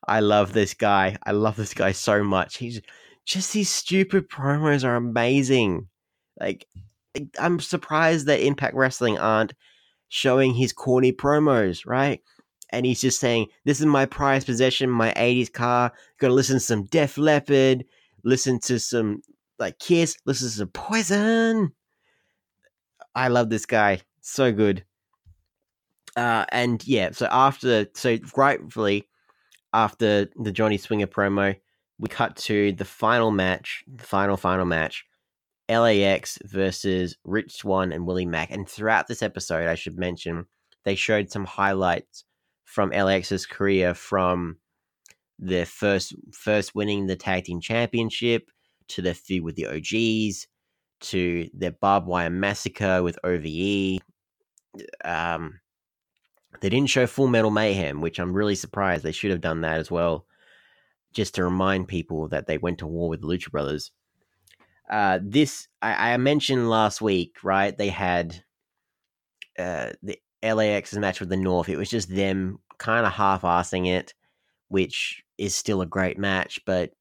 I love this guy. I love this guy so much. He's just these stupid promos are amazing. Like I'm surprised that Impact Wrestling aren't showing his corny promos, right? And he's just saying, "This is my prized possession, my '80s car. Gotta listen to some Def Leppard, listen to some like Kiss, listen to some Poison." I love this guy, so good. Uh, and yeah, so after, so rightfully, after the Johnny Swinger promo, we cut to the final match, the final final match, LAX versus Rich Swann and Willie Mack. And throughout this episode, I should mention, they showed some highlights from LAX's career from their first first winning the tag team championship to their feud with the OGs to their barbed wire massacre with OVE. Um, they didn't show Full Metal Mayhem, which I'm really surprised. They should have done that as well, just to remind people that they went to war with the Lucha Brothers. Uh, this I, I mentioned last week, right? They had uh, the LAX's match with the North. It was just them kind of half-assing it, which is still a great match, but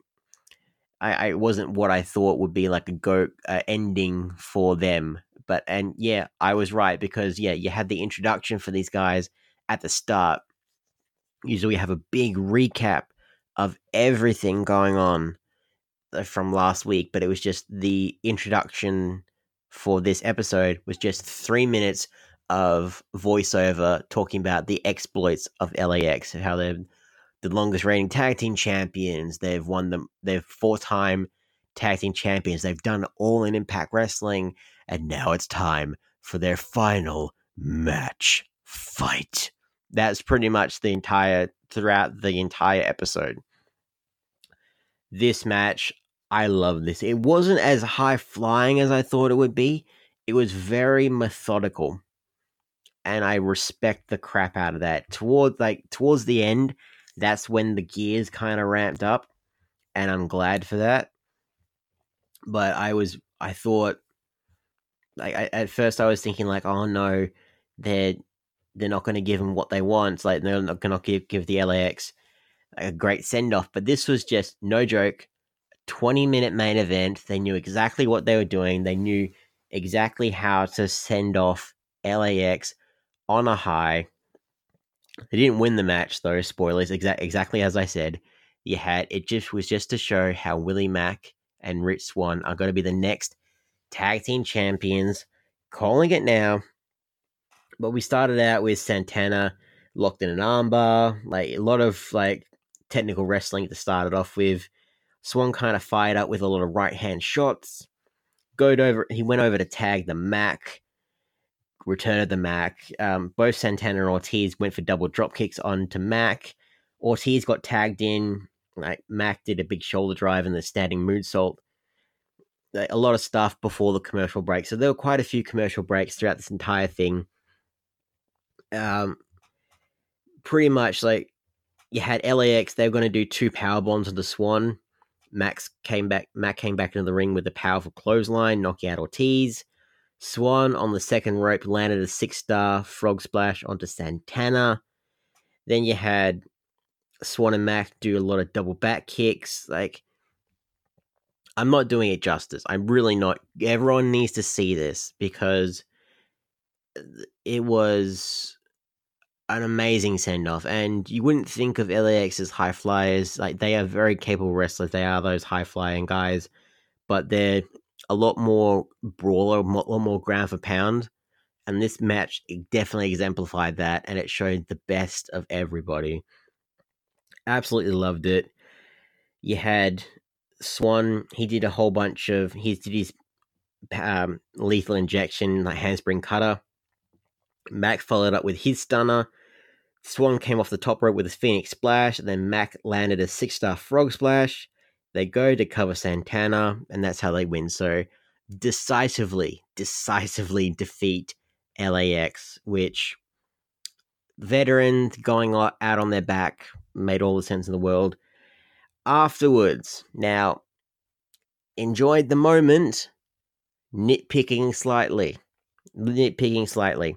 I, I wasn't what I thought would be like a go uh, ending for them. But and yeah, I was right because yeah, you had the introduction for these guys at the start. Usually, we have a big recap of everything going on uh, from last week, but it was just the introduction for this episode was just three minutes of voiceover talking about the exploits of LAX, and how they're the longest reigning tag team champions. They've won them. They're four time tag team champions. They've done all in Impact Wrestling, and now it's time for their final match fight. That's pretty much the entire throughout the entire episode. This match, I love this. It wasn't as high flying as I thought it would be. It was very methodical. And I respect the crap out of that. Towards like towards the end, that's when the gears kind of ramped up, and I'm glad for that. But I was, I thought, like I, at first, I was thinking like, oh no, they're they're not going to give them what they want. Like they're not going to give give the LAX a great send off. But this was just no joke. 20 minute main event. They knew exactly what they were doing. They knew exactly how to send off LAX on a high. They didn't win the match though. Spoilers. Exa- exactly as I said. You had it. Just was just to show how Willie Mack and Rich Swann are going to be the next tag team champions. Calling it now. But we started out with Santana locked in an armbar, like a lot of like technical wrestling to start it off with. Swann kind of fired up with a lot of right hand shots. Go over. He went over to tag the Mack. of the Mack. Um, both Santana and Ortiz went for double drop kicks onto Mack. Ortiz got tagged in. Like Mack did a big shoulder drive and the standing moonsault. Like, a lot of stuff before the commercial break. So there were quite a few commercial breaks throughout this entire thing. Um, pretty much like you had LAX. They were going to do two power bombs of the Swann. Max came back. Mack came back into the ring with a powerful clothesline, knocking out Ortiz. Swann on the second rope landed a six star frog splash onto Santana. Then you had Swann and Mack do a lot of double back kicks. Like, I'm not doing it justice. I'm really not. Everyone needs to see this because it was an amazing send off. And you wouldn't think of LAX as high flyers. Like, they are very capable wrestlers. They are those high flying guys, but they're a lot more brawler, a lot more ground for pound. And this match definitely exemplified that, and it showed the best of everybody. Absolutely loved it. You had Swann, he did a whole bunch of he did his um, lethal injection, like handspring cutter. Mack followed up with his stunner. Swann came off the top rope with a Phoenix splash, and then Mack landed a six star frog splash. They go to cover Santana, and that's how they win. So decisively, decisively defeat LAX, which veterans going out on their back made all the sense in the world. Afterwards, now enjoyed the moment, nitpicking slightly. Nitpicking slightly.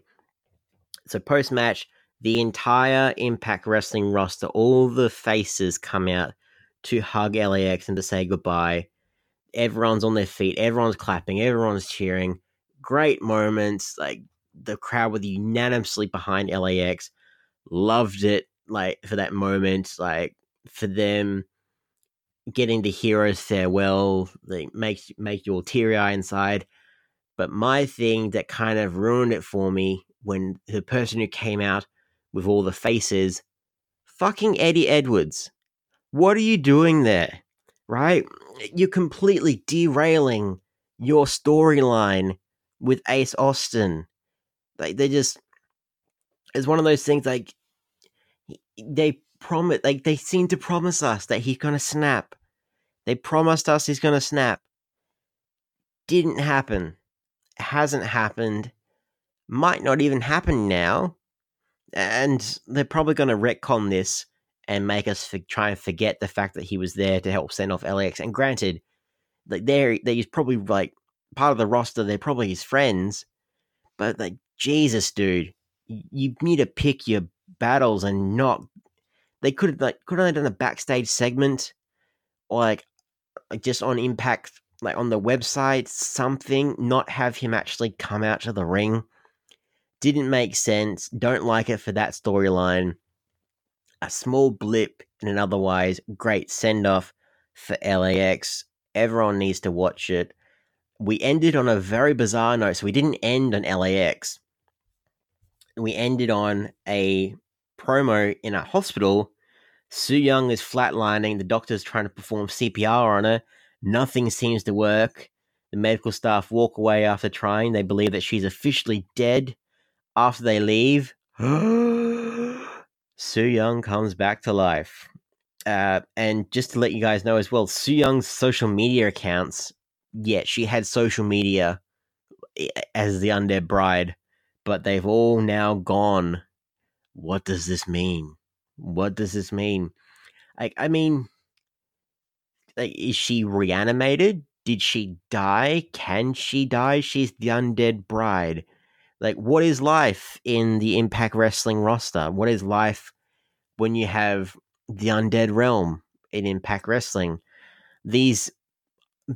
So post match, the entire Impact Wrestling roster, all the faces come out to hug LAX and to say goodbye. Everyone's on their feet, everyone's clapping, everyone's cheering. Great moments. Like the crowd were unanimously behind LAX. Loved it, like for that moment, like for them getting the hero's farewell, like makes make you all teary eye inside. But my thing that kind of ruined it for me when the person who came out with all the faces, fucking Eddie Edwards. What are you doing there? Right? You're completely derailing your storyline with Ace Austin. Like they just it's one of those things like they promise like they seem to promise us that he's gonna snap. They promised us he's gonna snap. Didn't happen. Hasn't happened. Might not even happen now. And they're probably gonna retcon this and make us for, try and forget the fact that he was there to help send off LAX. And granted, like they're he's probably like part of the roster. They're probably his friends, but like Jesus, dude, you need to pick your battles and not. They could have like could have done a backstage segment, or like, like just on Impact, like on the website, something. Not have him actually come out to the ring. Didn't make sense. Don't like it for that storyline. A small blip in an otherwise great send off for LAX. Everyone needs to watch it. We ended on a very bizarre note. So we didn't end on LAX we ended on a promo in a hospital. Su Yung is flatlining. The doctor's trying to perform CPR on her. Nothing seems to work. The medical staff walk away after trying. They believe that she's officially dead. After they leave, Yung comes back to life. Uh, and just to let you guys know as well, Su Yung's social media accounts, yeah, she had social media eh, as the undead bride but they've all now gone. What does this mean? What does this mean? Like, I mean, like, is she reanimated? Did she die? Can she die? She's the undead bride. Like, what is life in the Impact Wrestling roster? What is life when you have the undead realm in Impact Wrestling? These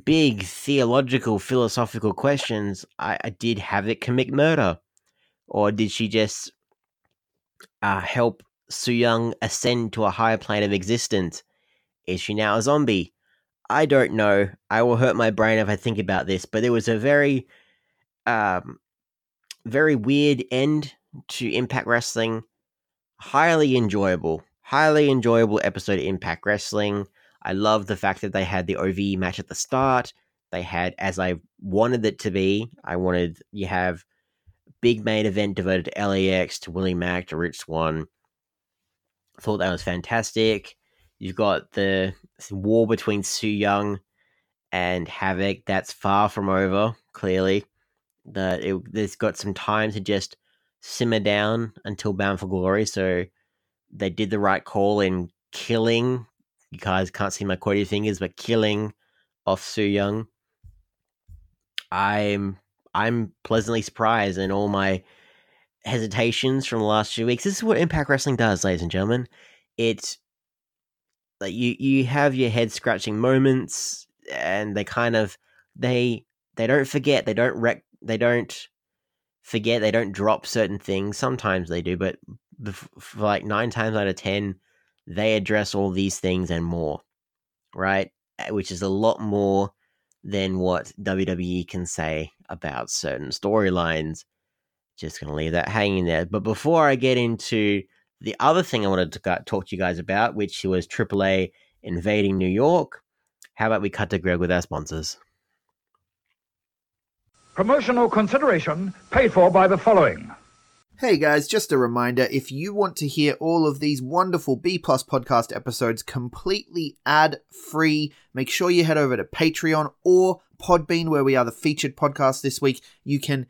big theological, philosophical questions. I, I did it commit murder or did she just uh, help Su Yung ascend to a higher plane of existence? Is she now a zombie? I don't know. I will hurt my brain if I think about this, but it was a very, um, very weird end to Impact Wrestling. Highly enjoyable, highly enjoyable episode of Impact Wrestling. I love the fact that they had the OVE match at the start. They had, as I wanted it to be, I wanted you have big main event devoted to LAX, to Willie Mack, to Rich Swann. Thought that was fantastic. You've got the war between Su Yung and Havok. That's far from over, clearly. That it, there's got some time to just simmer down until Bound for Glory. So they did the right call in killing. You guys can't see my quotey fingers, but killing off Su Yung. I'm I'm pleasantly surprised in all my hesitations from the last few weeks. This is what Impact Wrestling does, ladies and gentlemen. It's like you you have your head scratching moments, and they kind of they they don't forget, they don't rec, they don't forget, they don't drop certain things. Sometimes they do, but like nine times out of ten, they address all these things and more, right? Which is a lot more than what WWE can say about certain storylines. Just to leave that hanging there. But before I get into the other thing I wanted to talk to you guys about, which was AAA invading New York, how about we cut to Greg with our sponsors? Promotional consideration paid for by the following. Hey guys, just a reminder if you want to hear all of these wonderful B Plus podcast episodes completely ad free, make sure you head over to Patreon or Podbean, where we are the featured podcast this week. You can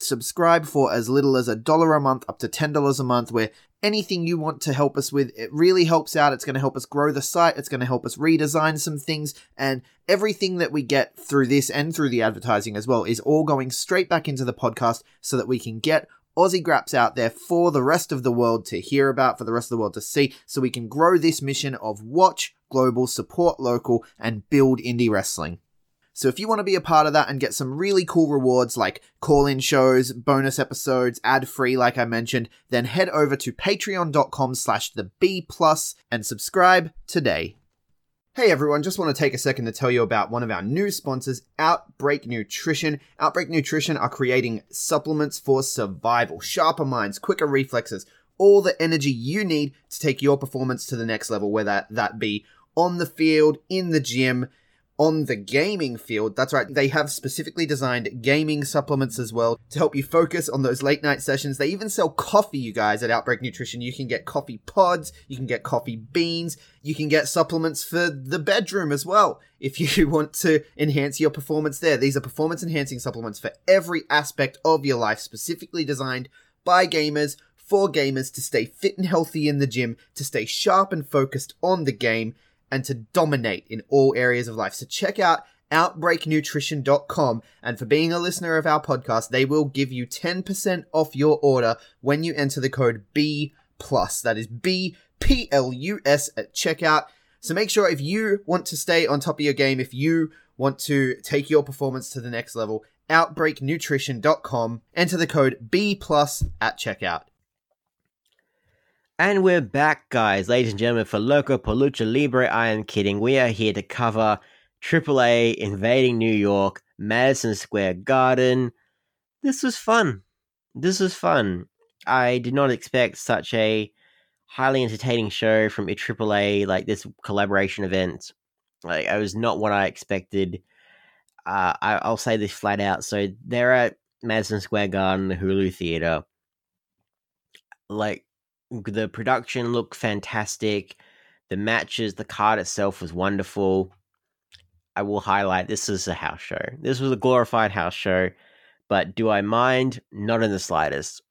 subscribe for as little as a dollar a month up to $10 a month, where anything you want to help us with, it really helps out. It's going to help us grow the site, it's going to help us redesign some things, and everything that we get through this and through the advertising as well is all going straight back into the podcast so that we can get Aussie Graps out there for the rest of the world to hear about, for the rest of the world to see, so we can grow this mission of watch global, support local, and build indie wrestling. So if you want to be a part of that and get some really cool rewards like call-in shows, bonus episodes, ad-free like I mentioned, then head over to patreon.com slash the B plus and subscribe today. Hey everyone, just want to take a second to tell you about one of our new sponsors, Outbreak Nutrition. Outbreak Nutrition are creating supplements for survival, sharper minds, quicker reflexes, all the energy you need to take your performance to the next level, whether that be on the field, in the gym, on the gaming field. That's right, they have specifically designed gaming supplements as well to help you focus on those late night sessions. They even sell coffee, you guys, at Outbreak Nutrition. You can get coffee pods, you can get coffee beans, you can get supplements for the bedroom as well if you want to enhance your performance there. These are performance enhancing supplements for every aspect of your life, specifically designed by gamers. For gamers to stay fit and healthy in the gym, to stay sharp and focused on the game, and to dominate in all areas of life. So check out outbreaknutrition.com and for being a listener of our podcast, they will give you 10% off your order when you enter the code B plus. That is B P L U S at checkout. So make sure if you want to stay on top of your game, if you want to take your performance to the next level, outbreaknutrition.com, enter the code B plus at checkout. And we're back, guys, ladies and gentlemen, for Loco Pelucha Libre. I am kidding. We are here to cover AAA invading New York, Madison Square Garden. This was fun. This was fun. I did not expect such a highly entertaining show from a AAA like this collaboration event. Like, it was not what I expected. Uh, I, I'll say this flat out. So they're at Madison Square Garden, the Hulu Theater. Like, the production looked fantastic. The matches, the card itself was wonderful. I will highlight this is a house show. This was a glorified house show, but do I mind? Not in the slightest.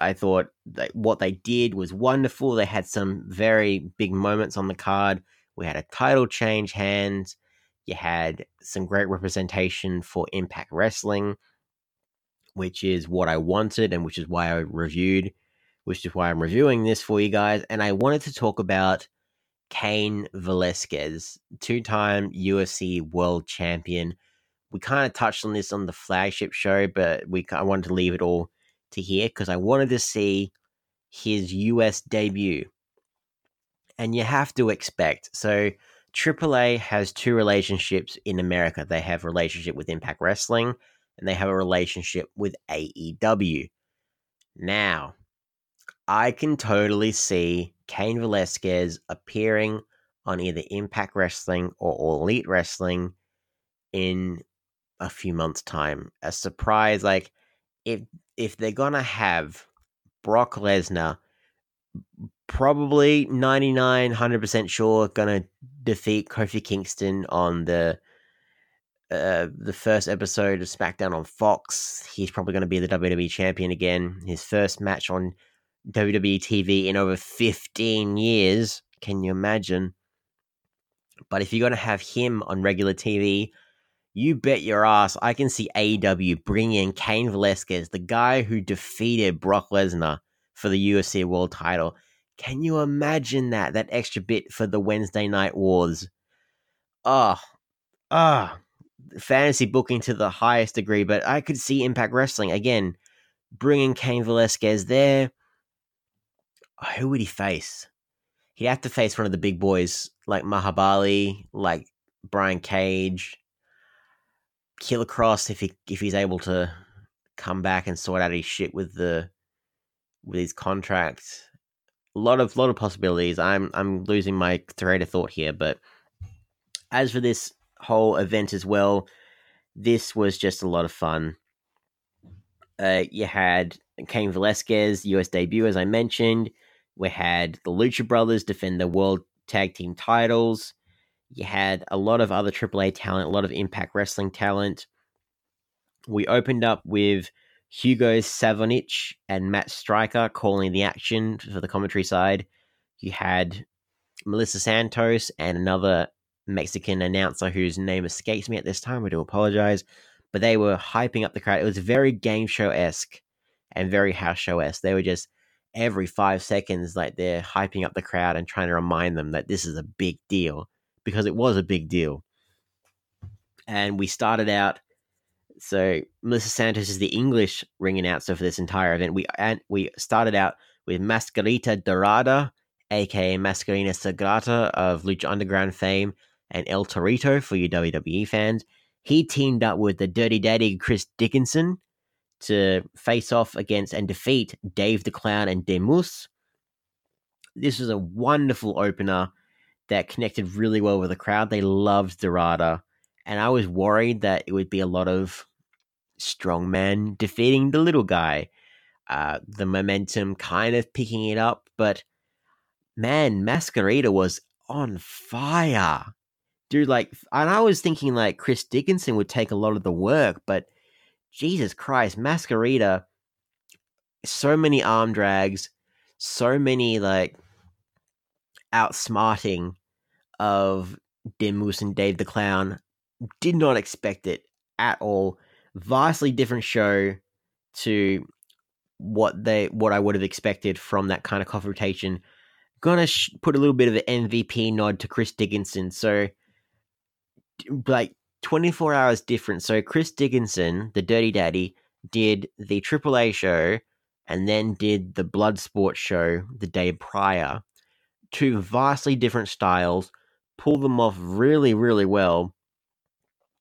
I thought what they did was wonderful. They had some very big moments on the card. We had a title change hands. You had some great representation for Impact Wrestling, which is what I wanted and which is why I reviewed which is why I'm reviewing this for you guys. And I wanted to talk about Cain Velasquez, two time UFC world champion. We kind of touched on this on the flagship show, but we I wanted to leave it all to here because I wanted to see his US debut. And you have to expect. So AAA has two relationships in America. They have a relationship with Impact Wrestling and they have a relationship with AEW. Now, I can totally see Cain Velasquez appearing on either Impact Wrestling or Elite Wrestling in a few months' time. A surprise, like if if they're gonna have Brock Lesnar, probably 99, 100% sure gonna defeat Kofi Kingston on the uh, the first episode of SmackDown on Fox. He's probably going to be the WWE champion again. His first match on WWE TV in over 15 years. Can you imagine? But if you're going to have him on regular TV, you bet your ass I can see AEW bringing in Cain Velasquez, the guy who defeated Brock Lesnar for the UFC World title. Can you imagine that? That extra bit for the Wednesday Night Wars. Ah, oh, ah, oh. fantasy booking to the highest degree. But I could see Impact Wrestling again, bringing Cain Velasquez there who would he face? He'd have to face one of the big boys like Mahabali, like Brian Cage, Killer Kross if he if he's able to come back and sort out his shit with the with his contract. A lot of lot of possibilities. I'm I'm losing my thread of thought here, but as for this whole event as well. This was just a lot of fun. Uh, you had Cain Velasquez US debut, as I mentioned. We had the Lucha Brothers defend the World Tag Team titles. You had a lot of other AAA talent, a lot of Impact Wrestling talent. We opened up with Hugo Savinovich and Matt Striker calling the action for the commentary side. You had Melissa Santos and another Mexican announcer whose name escapes me at this time. I do apologize. But they were hyping up the crowd. It was very game show esque and very house show esque. They were just every five seconds, like they're hyping up the crowd and trying to remind them that this is a big deal because it was a big deal. And we started out. So Melissa Santos is the English ring announcer for this entire event. We and we started out with Mascarita Dorada, aka Mascarita Sagrada of Lucha Underground fame, and El Torito for you WWE fans. He teamed up with the Dirty Daddy Chris Dickinson to face off against and defeat Dave the Clown and Demus. This was a wonderful opener that connected really well with the crowd. They loved Dorada, and I was worried that it would be a lot of strong men defeating the little guy. Uh, the momentum kind of picking it up, but man, Mascarita was on fire. Dude, like, and I was thinking like Chris Dickinson would take a lot of the work, but Jesus Christ, Mascarita, uh, so many arm drags, so many like outsmarting of Demus and Dave the Clown. Did not expect it at all. Vastly different show to what they what I would have expected from that kind of confrontation. Gonna sh- put a little bit of an MVP nod to Chris Dickinson. So, like 24 hours different. So Chris Dickinson, the Dirty Daddy, did the AAA show and then did the Bloodsport show the day prior. Two vastly different styles, pull them off really, really well.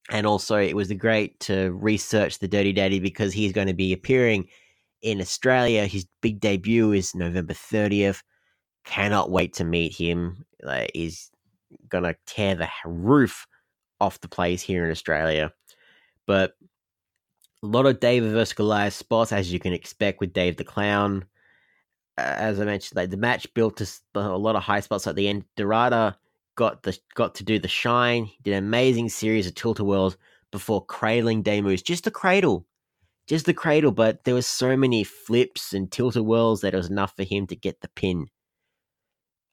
And also, it was great to research the Dirty Daddy because he's going to be appearing in Australia. His big debut is November 30th. Cannot wait to meet him. Like, he's going to tear the roof off the place here in Australia. But a lot of David versus Goliath spots, as you can expect with Dave the Clown. As I mentioned, like the match built to a lot of high spots at the end. Dorada got the got to do the shine. He did an amazing series of tilt whirls before cradling Demus. Just the cradle, just the cradle. But there was so many flips and tilt whirls that it was enough for him to get the pin.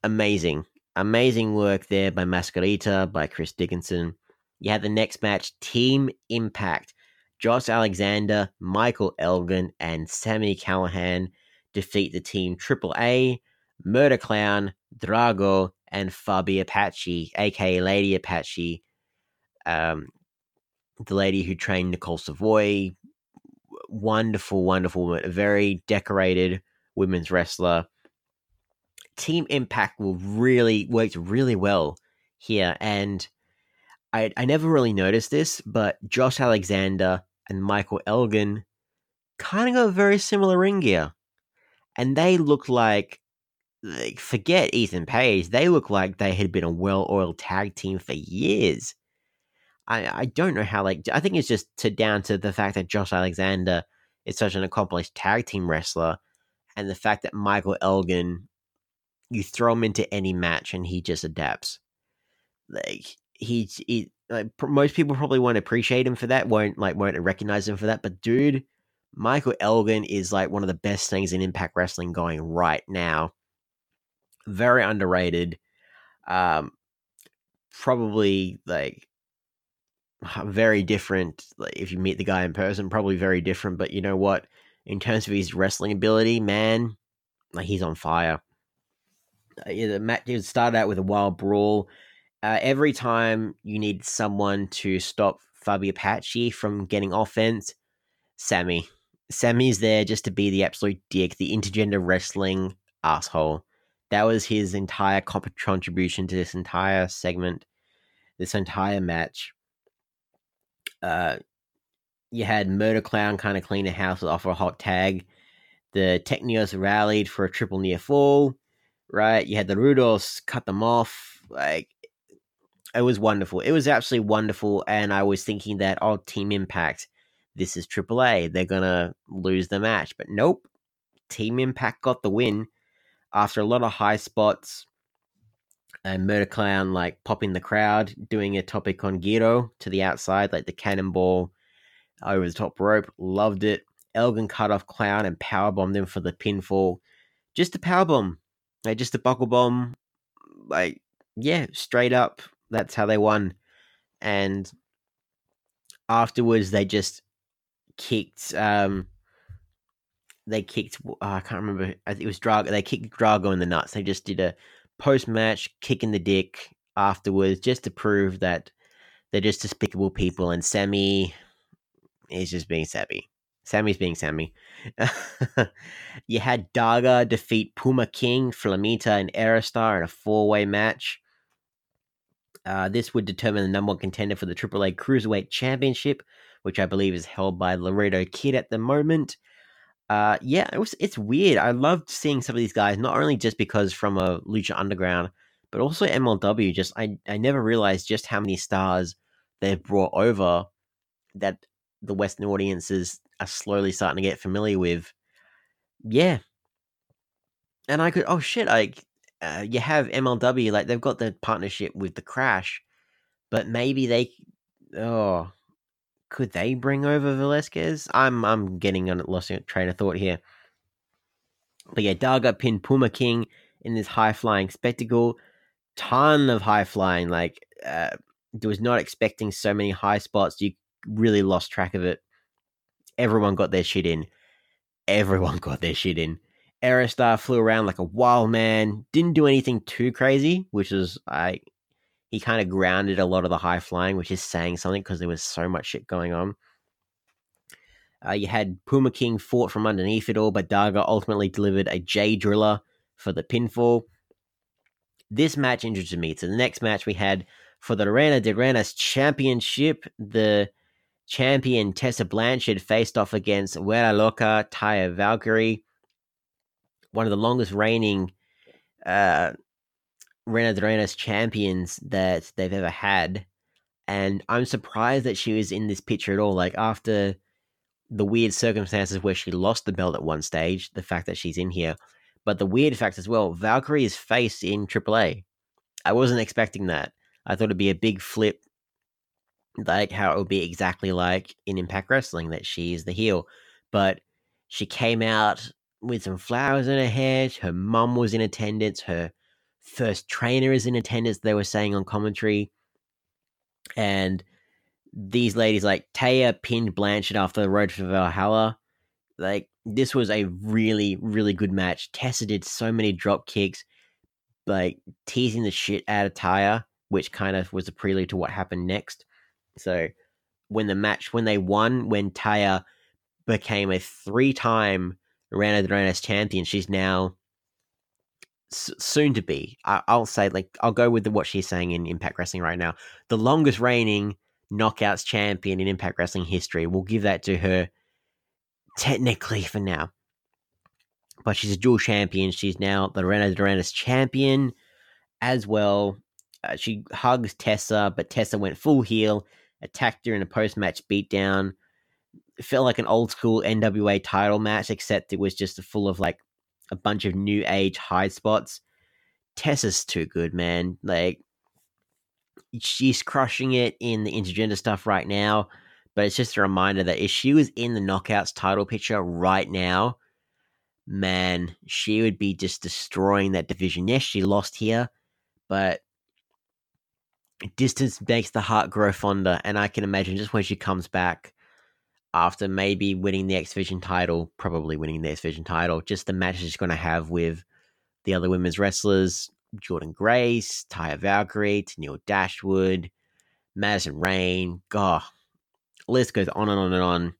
Amazing, amazing work there by Mascarita, by Chris Dickinson. You had the next match, Team Impact. Josh Alexander, Michael Elgin, and Sami Callihan defeat the team Triple A, Murder Clown, Drago, and Fabi Apache, aka Lady Apache, um, the lady who trained Nicole Savoy. Wonderful, wonderful woman, a very decorated women's wrestler. Team Impact will really worked really well here, and I I never really noticed this, but Josh Alexander and Michael Elgin kind of got very similar ring gear, and they look like like forget Ethan Page. They look like they had been a well-oiled tag team for years. I I don't know how like I think it's just to down to the fact that Josh Alexander is such an accomplished tag team wrestler, and the fact that Michael Elgin, you throw him into any match and he just adapts. Like he's he, like, most people probably won't appreciate him for that, won't like won't recognize him for that. But dude, Michael Elgin is like one of the best things in Impact Wrestling going right now. Very underrated. Um, probably like very different. Like if you meet the guy in person, probably very different. But you know what? In terms of his wrestling ability, man, like he's on fire. Uh, yeah, the match started out with a wild brawl uh, every time you need someone to stop Fabi Apache from getting offense, Sami. Sami's there just to be the absolute dick, the intergender wrestling asshole. That was his entire contribution to this entire segment, this entire match. Uh, you had Murder Clown kind of clean the house off a hot tag. The Tecnicos rallied for a triple near fall, right? You had the Rudos cut them off. Like it was wonderful. It was absolutely wonderful, and I was thinking that oh, Team Impact, this is AAA, they're gonna lose the match, but nope. Team Impact got the win after a lot of high spots. And Murder Clown like popping the crowd, doing a Tope con Giro to the outside, like the cannonball over the top rope. Loved it. Elgin cut off Clown and powerbombed him for the pinfall. Just a powerbomb. Like just a buckle bomb. Like, yeah, straight up. That's how they won. And afterwards they just kicked um they kicked oh, I can't remember it was Drago they kicked Drago in the nuts. They just did a post match kick in the dick afterwards just to prove that they're just despicable people and Sami is just being Sami. Sami's being Sami. you had Daga defeat Puma King, Flamita, and Aerostar in a four way match. Uh, this would determine the number one contender for the AAA Cruiserweight Championship, which I believe is held by Laredo Kid at the moment. Uh, yeah, it was. It's weird. I loved seeing some of these guys, not only just because from a Lucha Underground, but also MLW. Just I, I never realized just how many stars they've brought over that the Western audiences are slowly starting to get familiar with. Yeah, and I could. Oh shit! Like uh, you have MLW, like they've got the partnership with the Crash, but maybe they. Oh, could they bring over Velasquez? I'm I'm getting on lost in train of thought here. But yeah, Daga pinned Puma King in this high flying spectacle. Ton of high flying. Like, uh, was not expecting so many high spots. You really lost track of it. Everyone got their shit in. Everyone got their shit in. Aerostar flew around like a wild man. Didn't do anything too crazy, which is I he kind of grounded a lot of the high flying, which is saying something because there was so much shit going on. Uh, you had Puma King fought from underneath it all, but Daga ultimately delivered a J Driller for the pinfall. This match interested me. So the next match we had for the Reina de Reinas Championship, the champion Tessa Blanchard faced off against Wera Loca Taya Valkyrie, one of the longest reigning uh, Reina de Reinas champions that they've ever had. And I'm surprised that she was in this picture at all. Like, after the weird circumstances where she lost the belt at one stage, the fact that she's in here. But the weird fact as well, Valkyrie is face in AAA. I wasn't expecting that. I thought it'd be a big flip, like how it would be exactly like in Impact Wrestling, that she's the heel. But she came out with some flowers in her hair. Her mum was in attendance. Her first trainer is in attendance, they were saying on commentary. And these ladies, like Taya pinned Blanchard after the road to Valhalla. Like, this was a really, really good match. Tessa did so many drop kicks, like teasing the shit out of Taya, which kind of was a prelude to what happened next. So, when the match, when they won, when Taya became a three time Reina de Reinas champion, she's now soon to be. I, will say like I'll go with the, what she's saying in Impact Wrestling right now. The longest reigning knockouts champion in Impact Wrestling history. We'll give that to her technically for now. But she's a dual champion. She's now the Reina de Reinas champion as well. Uh, she hugs Tessa, but Tessa went full heel, attacked her in a post match beatdown. It felt like an old school NWA title match, except it was just full of like a bunch of new age high spots. Tessa's too good, man. Like she's crushing it in the intergender stuff right now. But it's just a reminder that if she was in the knockouts title picture right now, man, she would be just destroying that division. Yes, she lost here, but distance makes the heart grow fonder. And I can imagine just when she comes back, after maybe winning the X Division title, probably winning the X Division title, just the matches she's going to have with the other women's wrestlers, Jordynne Grace, Taya Valkyrie, Tenille Dashwood, Madison Rayne. God, list goes on and on and on.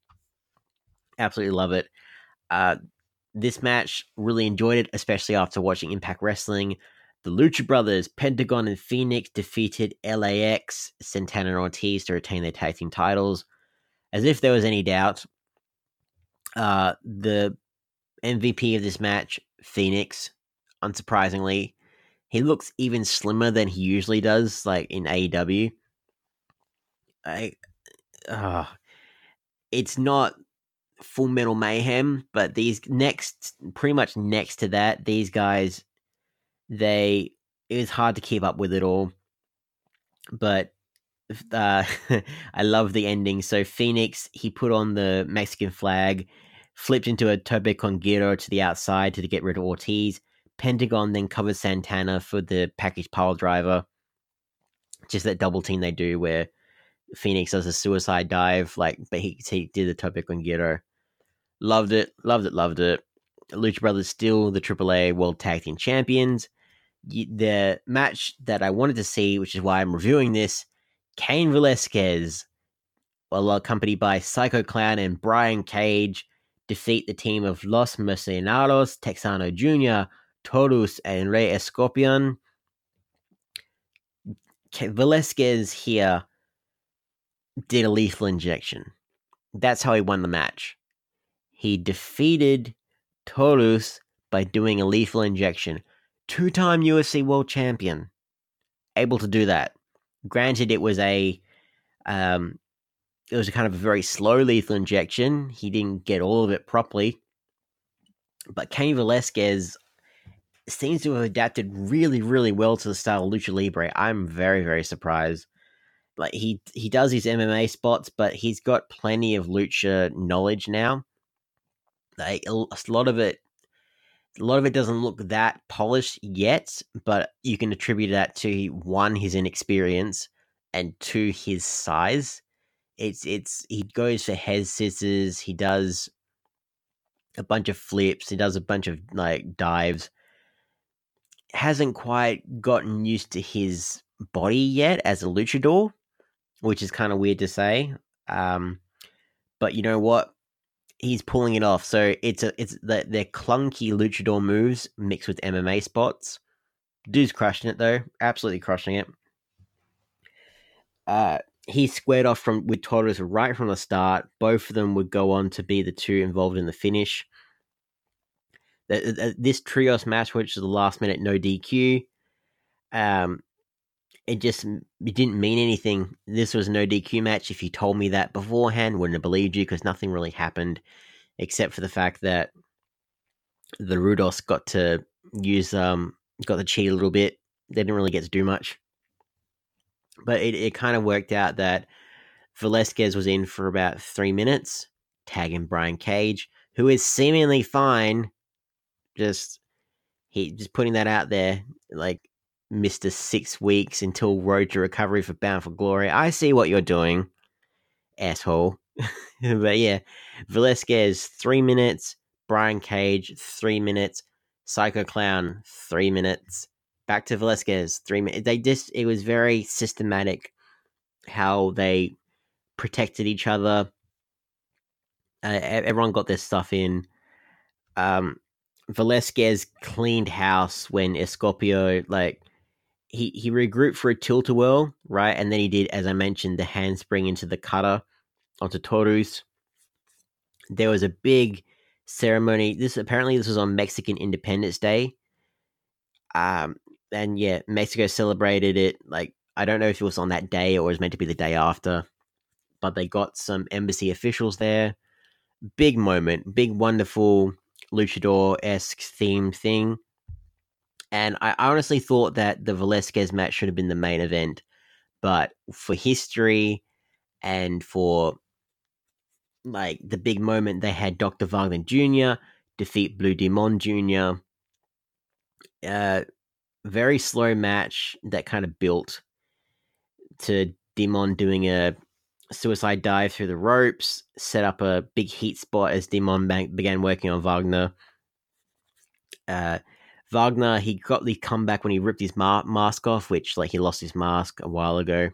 Absolutely love it. Uh, this match, really enjoyed it, especially after watching Impact Wrestling. The Lucha Brothers, Pentagon and Phoenix defeated LAX, Santana and Ortiz to retain their tag team titles as if there was any doubt. Uh, the MVP of this match, Phoenix, unsurprisingly, He looks even slimmer than he usually does, like in AEW. I, uh, it's not Full Metal Mayhem, but these next, pretty much next to that, these guys, they it was hard to keep up with it all. But uh, I love the ending. So Phoenix, he put on the Mexican flag, flipped into a Tope con Giro to the outside to get rid of Ortiz. Pentagon then covers Santana for the package pile driver. Just that double team they do where Phoenix does a suicide dive, like, but he, he did the Tope con Giro. Loved it, loved it, loved it. Lucha Brothers still the AAA World Tag Team Champions. The match that I wanted to see, which is why I'm reviewing this, Cain Velasquez, well, accompanied by Psycho Clown and Brian Cage, defeat the team of Los Mercenarios, Texano Jr., Taurus, and Rey Escorpion. Velasquez here did a lethal injection. That's how he won the match. He defeated Taurus by doing a lethal injection. Two time UFC world champion. Able to do that. Granted, it was a. Um, it was a kind of a very slow lethal injection. He didn't get all of it properly. But Kenny Velasquez seems to have adapted really, really well to the style of lucha libre. I'm very, very surprised. Like he he does his MMA spots, but he's got plenty of lucha knowledge now. Like a lot of it, a lot of it doesn't look that polished yet, but you can attribute that to one his inexperience and two his size. It's it's he goes for head scissors. He does a bunch of flips. He does a bunch of like dives hasn't quite gotten used to his body yet as a luchador, which is kind of weird to say. Um, but you know what? He's pulling it off. So it's a it's the clunky luchador moves mixed with MMA spots. Dude's crushing it though, absolutely crushing it. Uh, he squared off from with Taurus right from the start. Both of them would go on to be the two involved in the finish this trios match, which is the last minute no DQ, um, it just it didn't mean anything. This was no DQ match. If you told me that beforehand, wouldn't have believed you because nothing really happened, except for the fact that the Rudos got to use um got to cheat a little bit. They didn't really get to do much, but it it kind of worked out that Velasquez was in for about three minutes, tagging Brian Cage, who is seemingly fine just he just putting that out there, like Mister Six Weeks until Road to Recovery for Bound for Glory. I see what you're doing, asshole. but yeah, Velasquez three minutes, Brian Cage three minutes, Psycho Clown three minutes, back to Velasquez three minutes. They just it was very systematic how they protected each other. Uh, everyone got their stuff in. Um, Velasquez cleaned house when Escorpio like he he regrouped for a tilt a whirl, right? And then he did, as I mentioned, the handspring into the cutter onto Taurus. There was a big ceremony. This apparently this was on Mexican Independence Day. Um and yeah, Mexico celebrated it like I don't know if it was on that day or it was meant to be the day after, but they got some embassy officials there. Big moment, big wonderful luchador esque theme thing. And I honestly thought that the Velasquez match should have been the main event, but for history and for like the big moment, they had Dr. Wagner Jr. defeat Blue Demon Jr. Uh, very slow match that kind of built to Demon doing a suicide dive through the ropes, set up a big heat spot as Demon began working on Wagner. Uh, Wagner, he got the comeback when he ripped his ma- mask off, which, like, he lost his mask a while ago.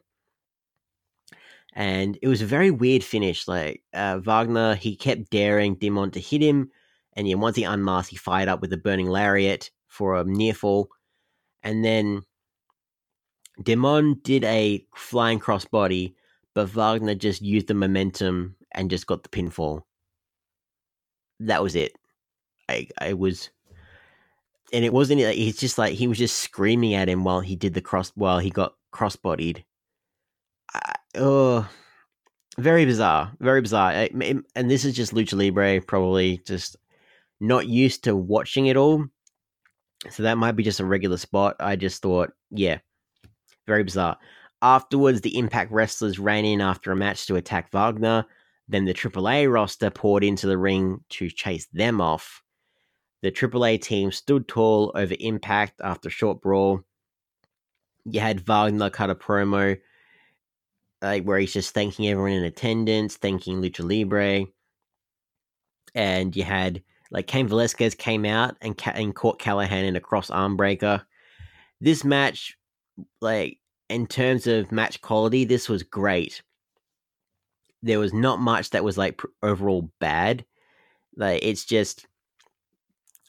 And it was a very weird finish. Like, uh, Wagner, he kept daring Demon to hit him. And yeah, once he unmasked, he fired up with a burning lariat for a near fall. And then Demon did a flying crossbody but Wagner just used the momentum and just got the pinfall. That was it. I I was and it wasn't. like, He's just like he was just screaming at him while he did the cross while he got crossbodied. I- Oh, very bizarre, very bizarre. I- And this is just lucha libre, probably just not used to watching it all. So that might be just a regular spot. I just thought, yeah, very bizarre. Afterwards, the Impact wrestlers ran in after a match to attack Wagner. Then the AAA roster poured into the ring to chase them off. The AAA team stood tall over Impact after a short brawl. You had Wagner cut a promo like where he's just thanking everyone in attendance, thanking Lucha Libre. And you had like Cain Velasquez came out and, ca- and caught Callihan in a cross arm breaker. This match, like in terms of match quality, this was great. There was not much that was like pr- overall bad. Like it's just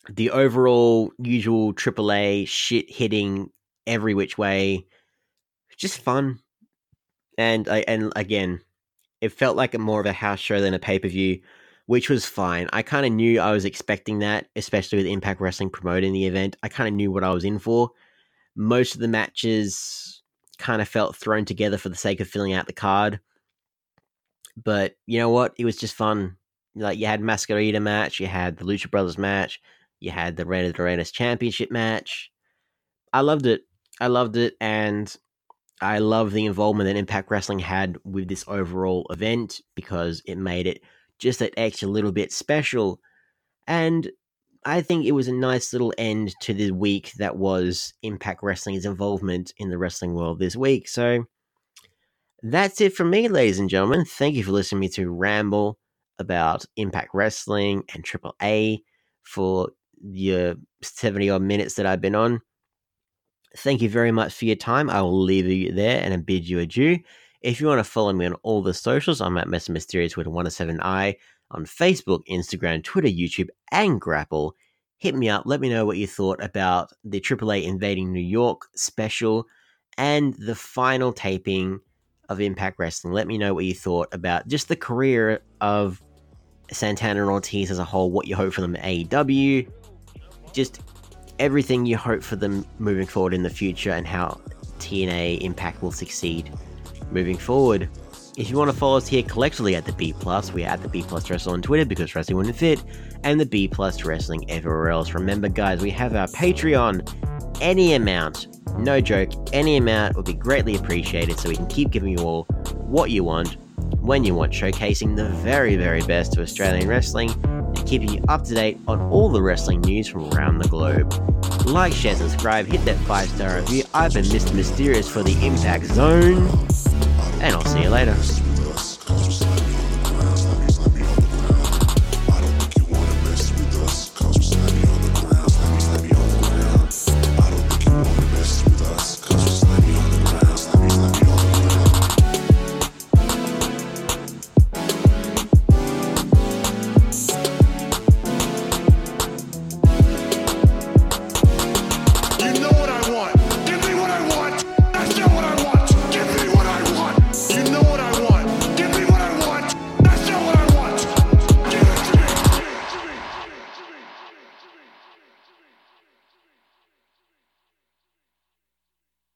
the overall usual AAA shit hitting every which way, just fun. And I and again, it felt like a more of a house show than a pay per view, which was fine. I kind of knew I was expecting that, especially with Impact Wrestling promoting the event. I kind of knew what I was in for. Most of the matches kind of felt thrown together for the sake of filling out the card. But you know what? It was just fun. Like you had Mascarita match, you had the Lucha Brothers match, you had the Reina de Reinas Championship match. I loved it. I loved it, and I love the involvement that Impact Wrestling had with this overall event because it made it just that extra little bit special. And I think it was a nice little end to the week that was Impact Wrestling's involvement in the wrestling world this week. So that's it from me, ladies and gentlemen. Thank you for listening to me to ramble about Impact Wrestling and Triple A for the 70 odd minutes that I've been on. Thank you very much for your time. I will leave you there and bid you adieu. If you want to follow me on all the socials, I'm at Mr. Mysterious with 107i on Facebook, Instagram, Twitter, YouTube, and GRAAPL. Hit me up. Let me know what you thought about the AAA Invading New York special and the final taping of Impact Wrestling. Let me know what you thought about just the career of Santana and Ortiz as a whole, what you hope for them at AEW, just everything you hope for them moving forward in the future, and how TNA Impact will succeed moving forward. If you want to follow us here collectively at the B Plus, we are at the B Plus Wrestle on Twitter because wrestling wouldn't fit, and the B Plus Wrestling everywhere else. Remember, guys, we have our Patreon. Any amount, no joke, any amount would be greatly appreciated so we can keep giving you all what you want, when you want, showcasing the very, very best of Australian wrestling keeping you up to date on all the wrestling news from around the globe. Like, share, subscribe, hit that 5 star review. I've been Mr. Mysterious for the Impact Zone, and I'll see you later.